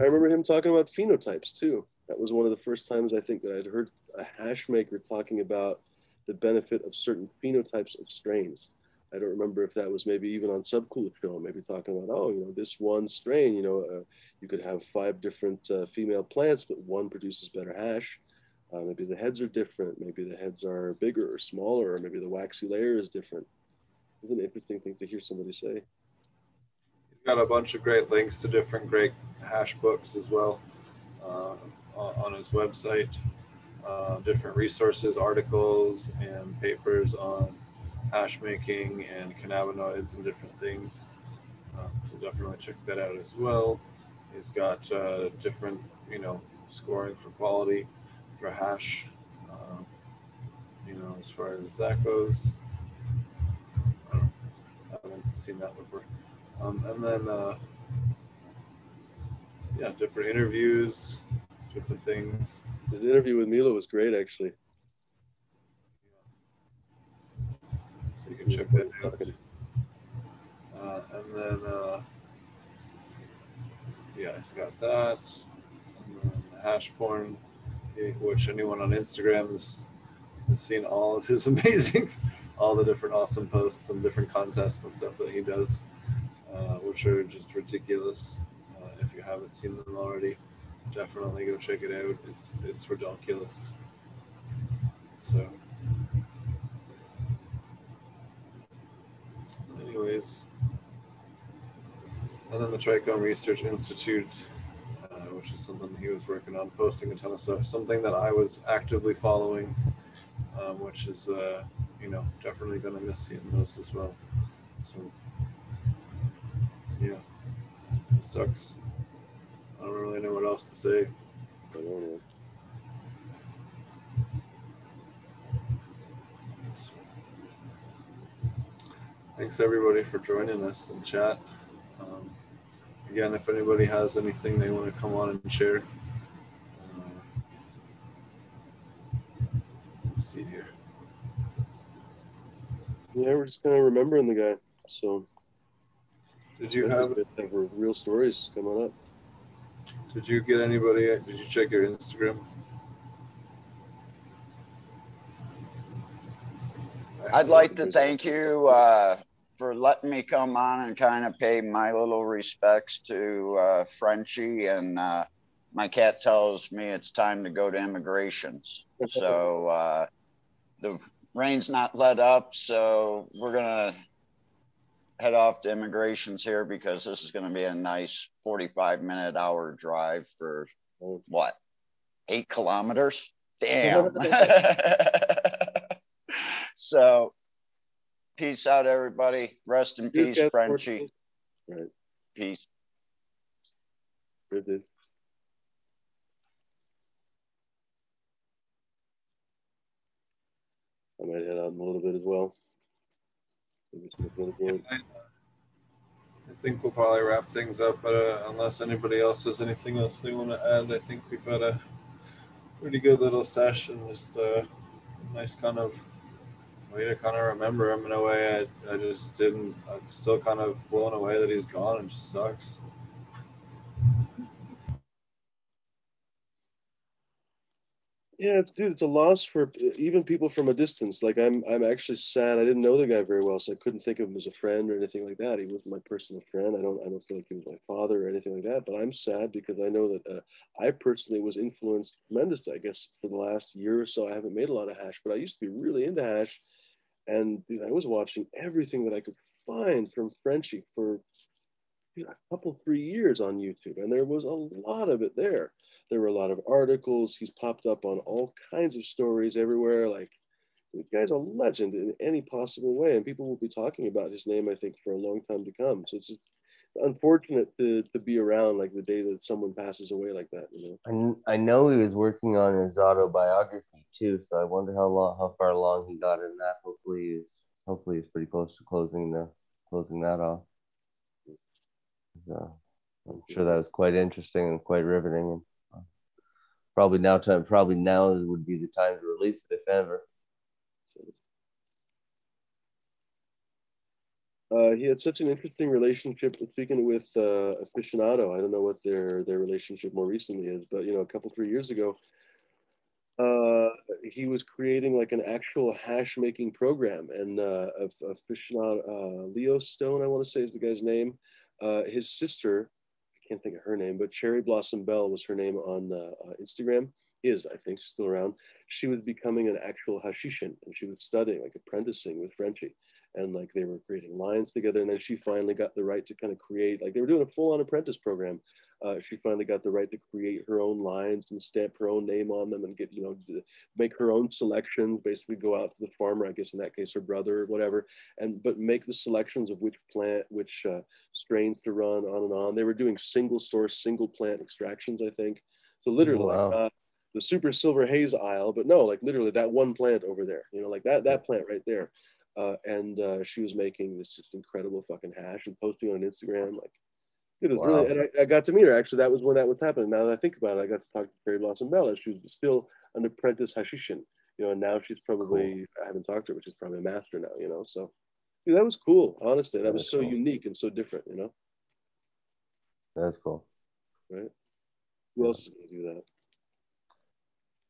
I remember him talking about phenotypes too. That was one of the first times I think that I'd heard a hash maker talking about the benefit of certain phenotypes of strains. I don't remember if that was maybe even on Subcool's Show, maybe talking about, oh, you know, this one strain, you know, uh, you could have five different uh, female plants, but one produces better hash. Uh, maybe the heads are different. Maybe the heads are bigger or smaller, or maybe the waxy layer is different. It's an interesting thing to hear somebody say got a bunch of great links to different great hash books as well uh, on his website. Uh, different resources, articles, and papers on hash making and cannabinoids and different things. Um, so definitely check that out as well. He's got uh, different, you know, scoring for quality for hash. Um, you know, as far as that goes, I, I haven't seen that before. Um, and then, uh, yeah, different interviews, different things. His interview with Milo was great, actually. So you can check that out. Uh, and then, uh, yeah, he's got that. And then hash porn, which anyone on Instagram has, has seen all of his *laughs* amazing, all the different awesome posts and different contests and stuff that he does, uh, which are just ridiculous. Uh, if you haven't seen them already, definitely go check it out. It's it's ridiculous. So, anyways, and then the Trichome Research Institute, uh, which is something he was working on, posting a ton of stuff. Something that I was actively following, um, which is uh, you know definitely gonna miss seeing those as well. So, yeah, sucks. I don't really know what else to say. I don't know. Thanks everybody for joining us in chat. Um, again, if anybody has anything they want to come on and share, uh, let's see here. Yeah, we're just kind of remembering the guy. So Did you have? have real stories coming up? Did you get anybody? Did you check your Instagram? I'd like to thank you uh, for letting me come on and kind of pay my little respects to uh, Frenchy. And uh, my cat tells me it's time to go to immigrations. *laughs* So uh, the rain's not let up. So we're going to head off to immigrations here because this is going to be a nice 45 minute hour drive for what? Eight kilometers? Damn. *laughs* so peace out, everybody. Rest in peace, guys. Frenchy. Right. Peace. Good, dude. I might head out in a little bit as well. I think we'll probably wrap things up, but uh, unless anybody else has anything else they want to add, I think we've had a pretty good little session. Just uh, a nice kind of way to kind of remember him in a way. I, I just didn't. I'm still kind of blown away that he's gone. It just sucks. Yeah, it's, dude, it's a loss for even people from a distance. Like I'm, I'm actually sad. I didn't know the guy very well, so I couldn't think of him as a friend or anything like that. He wasn't my personal friend. I don't, I don't feel like he was my father or anything like that. But I'm sad because I know that uh, I personally was influenced tremendously. I guess for the last year or so, I haven't made a lot of hash, but I used to be really into hash, and dude, I was watching everything that I could find from Frenchy for dude, a couple, three years on YouTube, and there was a lot of it there there were a lot of articles. He's popped up on all kinds of stories everywhere. Like, the guy's a legend in any possible way, and people will be talking about his name, I think, for a long time to come. So it's just unfortunate to, to be around like the day that someone passes away like that. You know, I, I know he was working on his autobiography too, so I wonder how long, how far along he got in that. Hopefully, he's hopefully he's pretty close to closing the closing that off. So I'm sure that was quite interesting and quite riveting. Probably now time probably now would be the time to release it if ever. uh, he had such an interesting relationship. Speaking with uh, aficionado, I don't know what their their relationship more recently is, but you know, a couple three years ago, uh, he was creating like an actual hash making program, and uh, aficionado uh, Leo Stone, I want to say is the guy's name. Uh, his sister, can't think of her name, but Cherry Blossom Bell was her name on uh, Instagram. Is I think still around. She was becoming an actual hashishin, and she was studying, like apprenticing with Frenchy and like they were creating lines together. And then she finally got the right to kind of create, like they were doing a full on apprentice program. Uh, she finally got the right to create her own lines and stamp her own name on them and get, you know, make her own selections, basically go out to the farmer, I guess in that case, her brother or whatever, and but make the selections of which plant, which uh, strains to run on and on. They were doing single source, single plant extractions, I think. So literally, wow. uh, the super silver haze aisle, but no, like literally that one plant over there, you know, like that that plant right there. Uh, and uh, she was making this just incredible fucking hash and posting on Instagram. Like, it was wow. really, and I, I, got to meet her. Actually, that was when that was happening. Now that I think about it, I got to talk to Cherry Blossom Bella. She was still an apprentice Hashishin, you know, and now she's probably, cool. I haven't talked to her, but she's probably a master now, you know. So dude, that was cool. Honestly, that, that was so cool. unique and so different, you know. That's cool. Right. Who else is going to do that?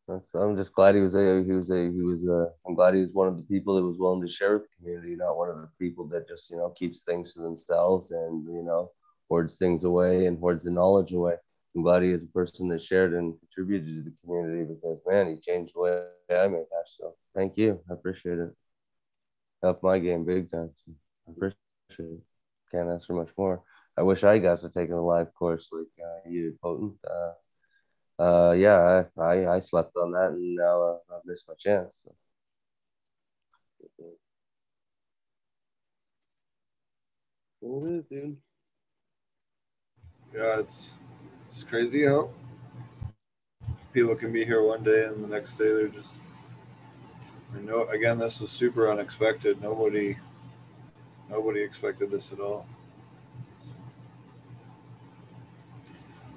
That's, I'm just glad he was a he was a he was a I'm glad he was one of the people that was willing to share with the community, not one of the people that just you know keeps things to themselves and you know hoards things away and hoards the knowledge away. I'm glad he is a person that shared and contributed to the community because man, he changed the way I make hash. So thank you, I appreciate it. Helped my game big time. So I appreciate it. Can't ask for much more. I wish I got to take a live course like uh, you potent. Uh, uh, yeah, I, I, I slept on that and now uh, I've missed my chance. So. Is, dude? Yeah, it's it's crazy how people can be here one day and the next day they're just. I know again, this was super unexpected. Nobody, nobody expected this at all.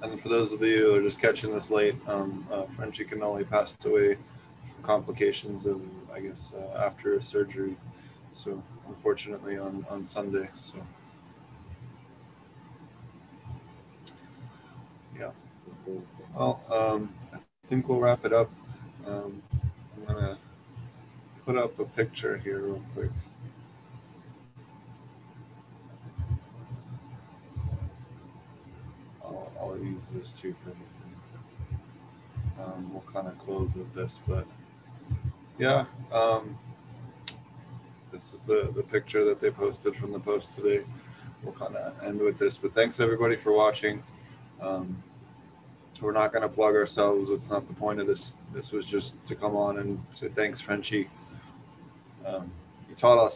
And for those of you who are just catching this late, um, uh, Frenchy Cannoli passed away from complications of, I guess, uh, after surgery. So unfortunately on, on Sunday. So yeah. Well, um, I think we'll wrap it up. Um, I'm gonna put up a picture here real quick. I'll use this too for anything. Um, we'll kind of close with this, but yeah, um, this is the, the picture that they posted from the post today. We'll kind of end with this, but thanks everybody for watching. Um, we're not going to plug ourselves. It's not the point of this. This was just to come on and say thanks, Frenchy. Um, you taught us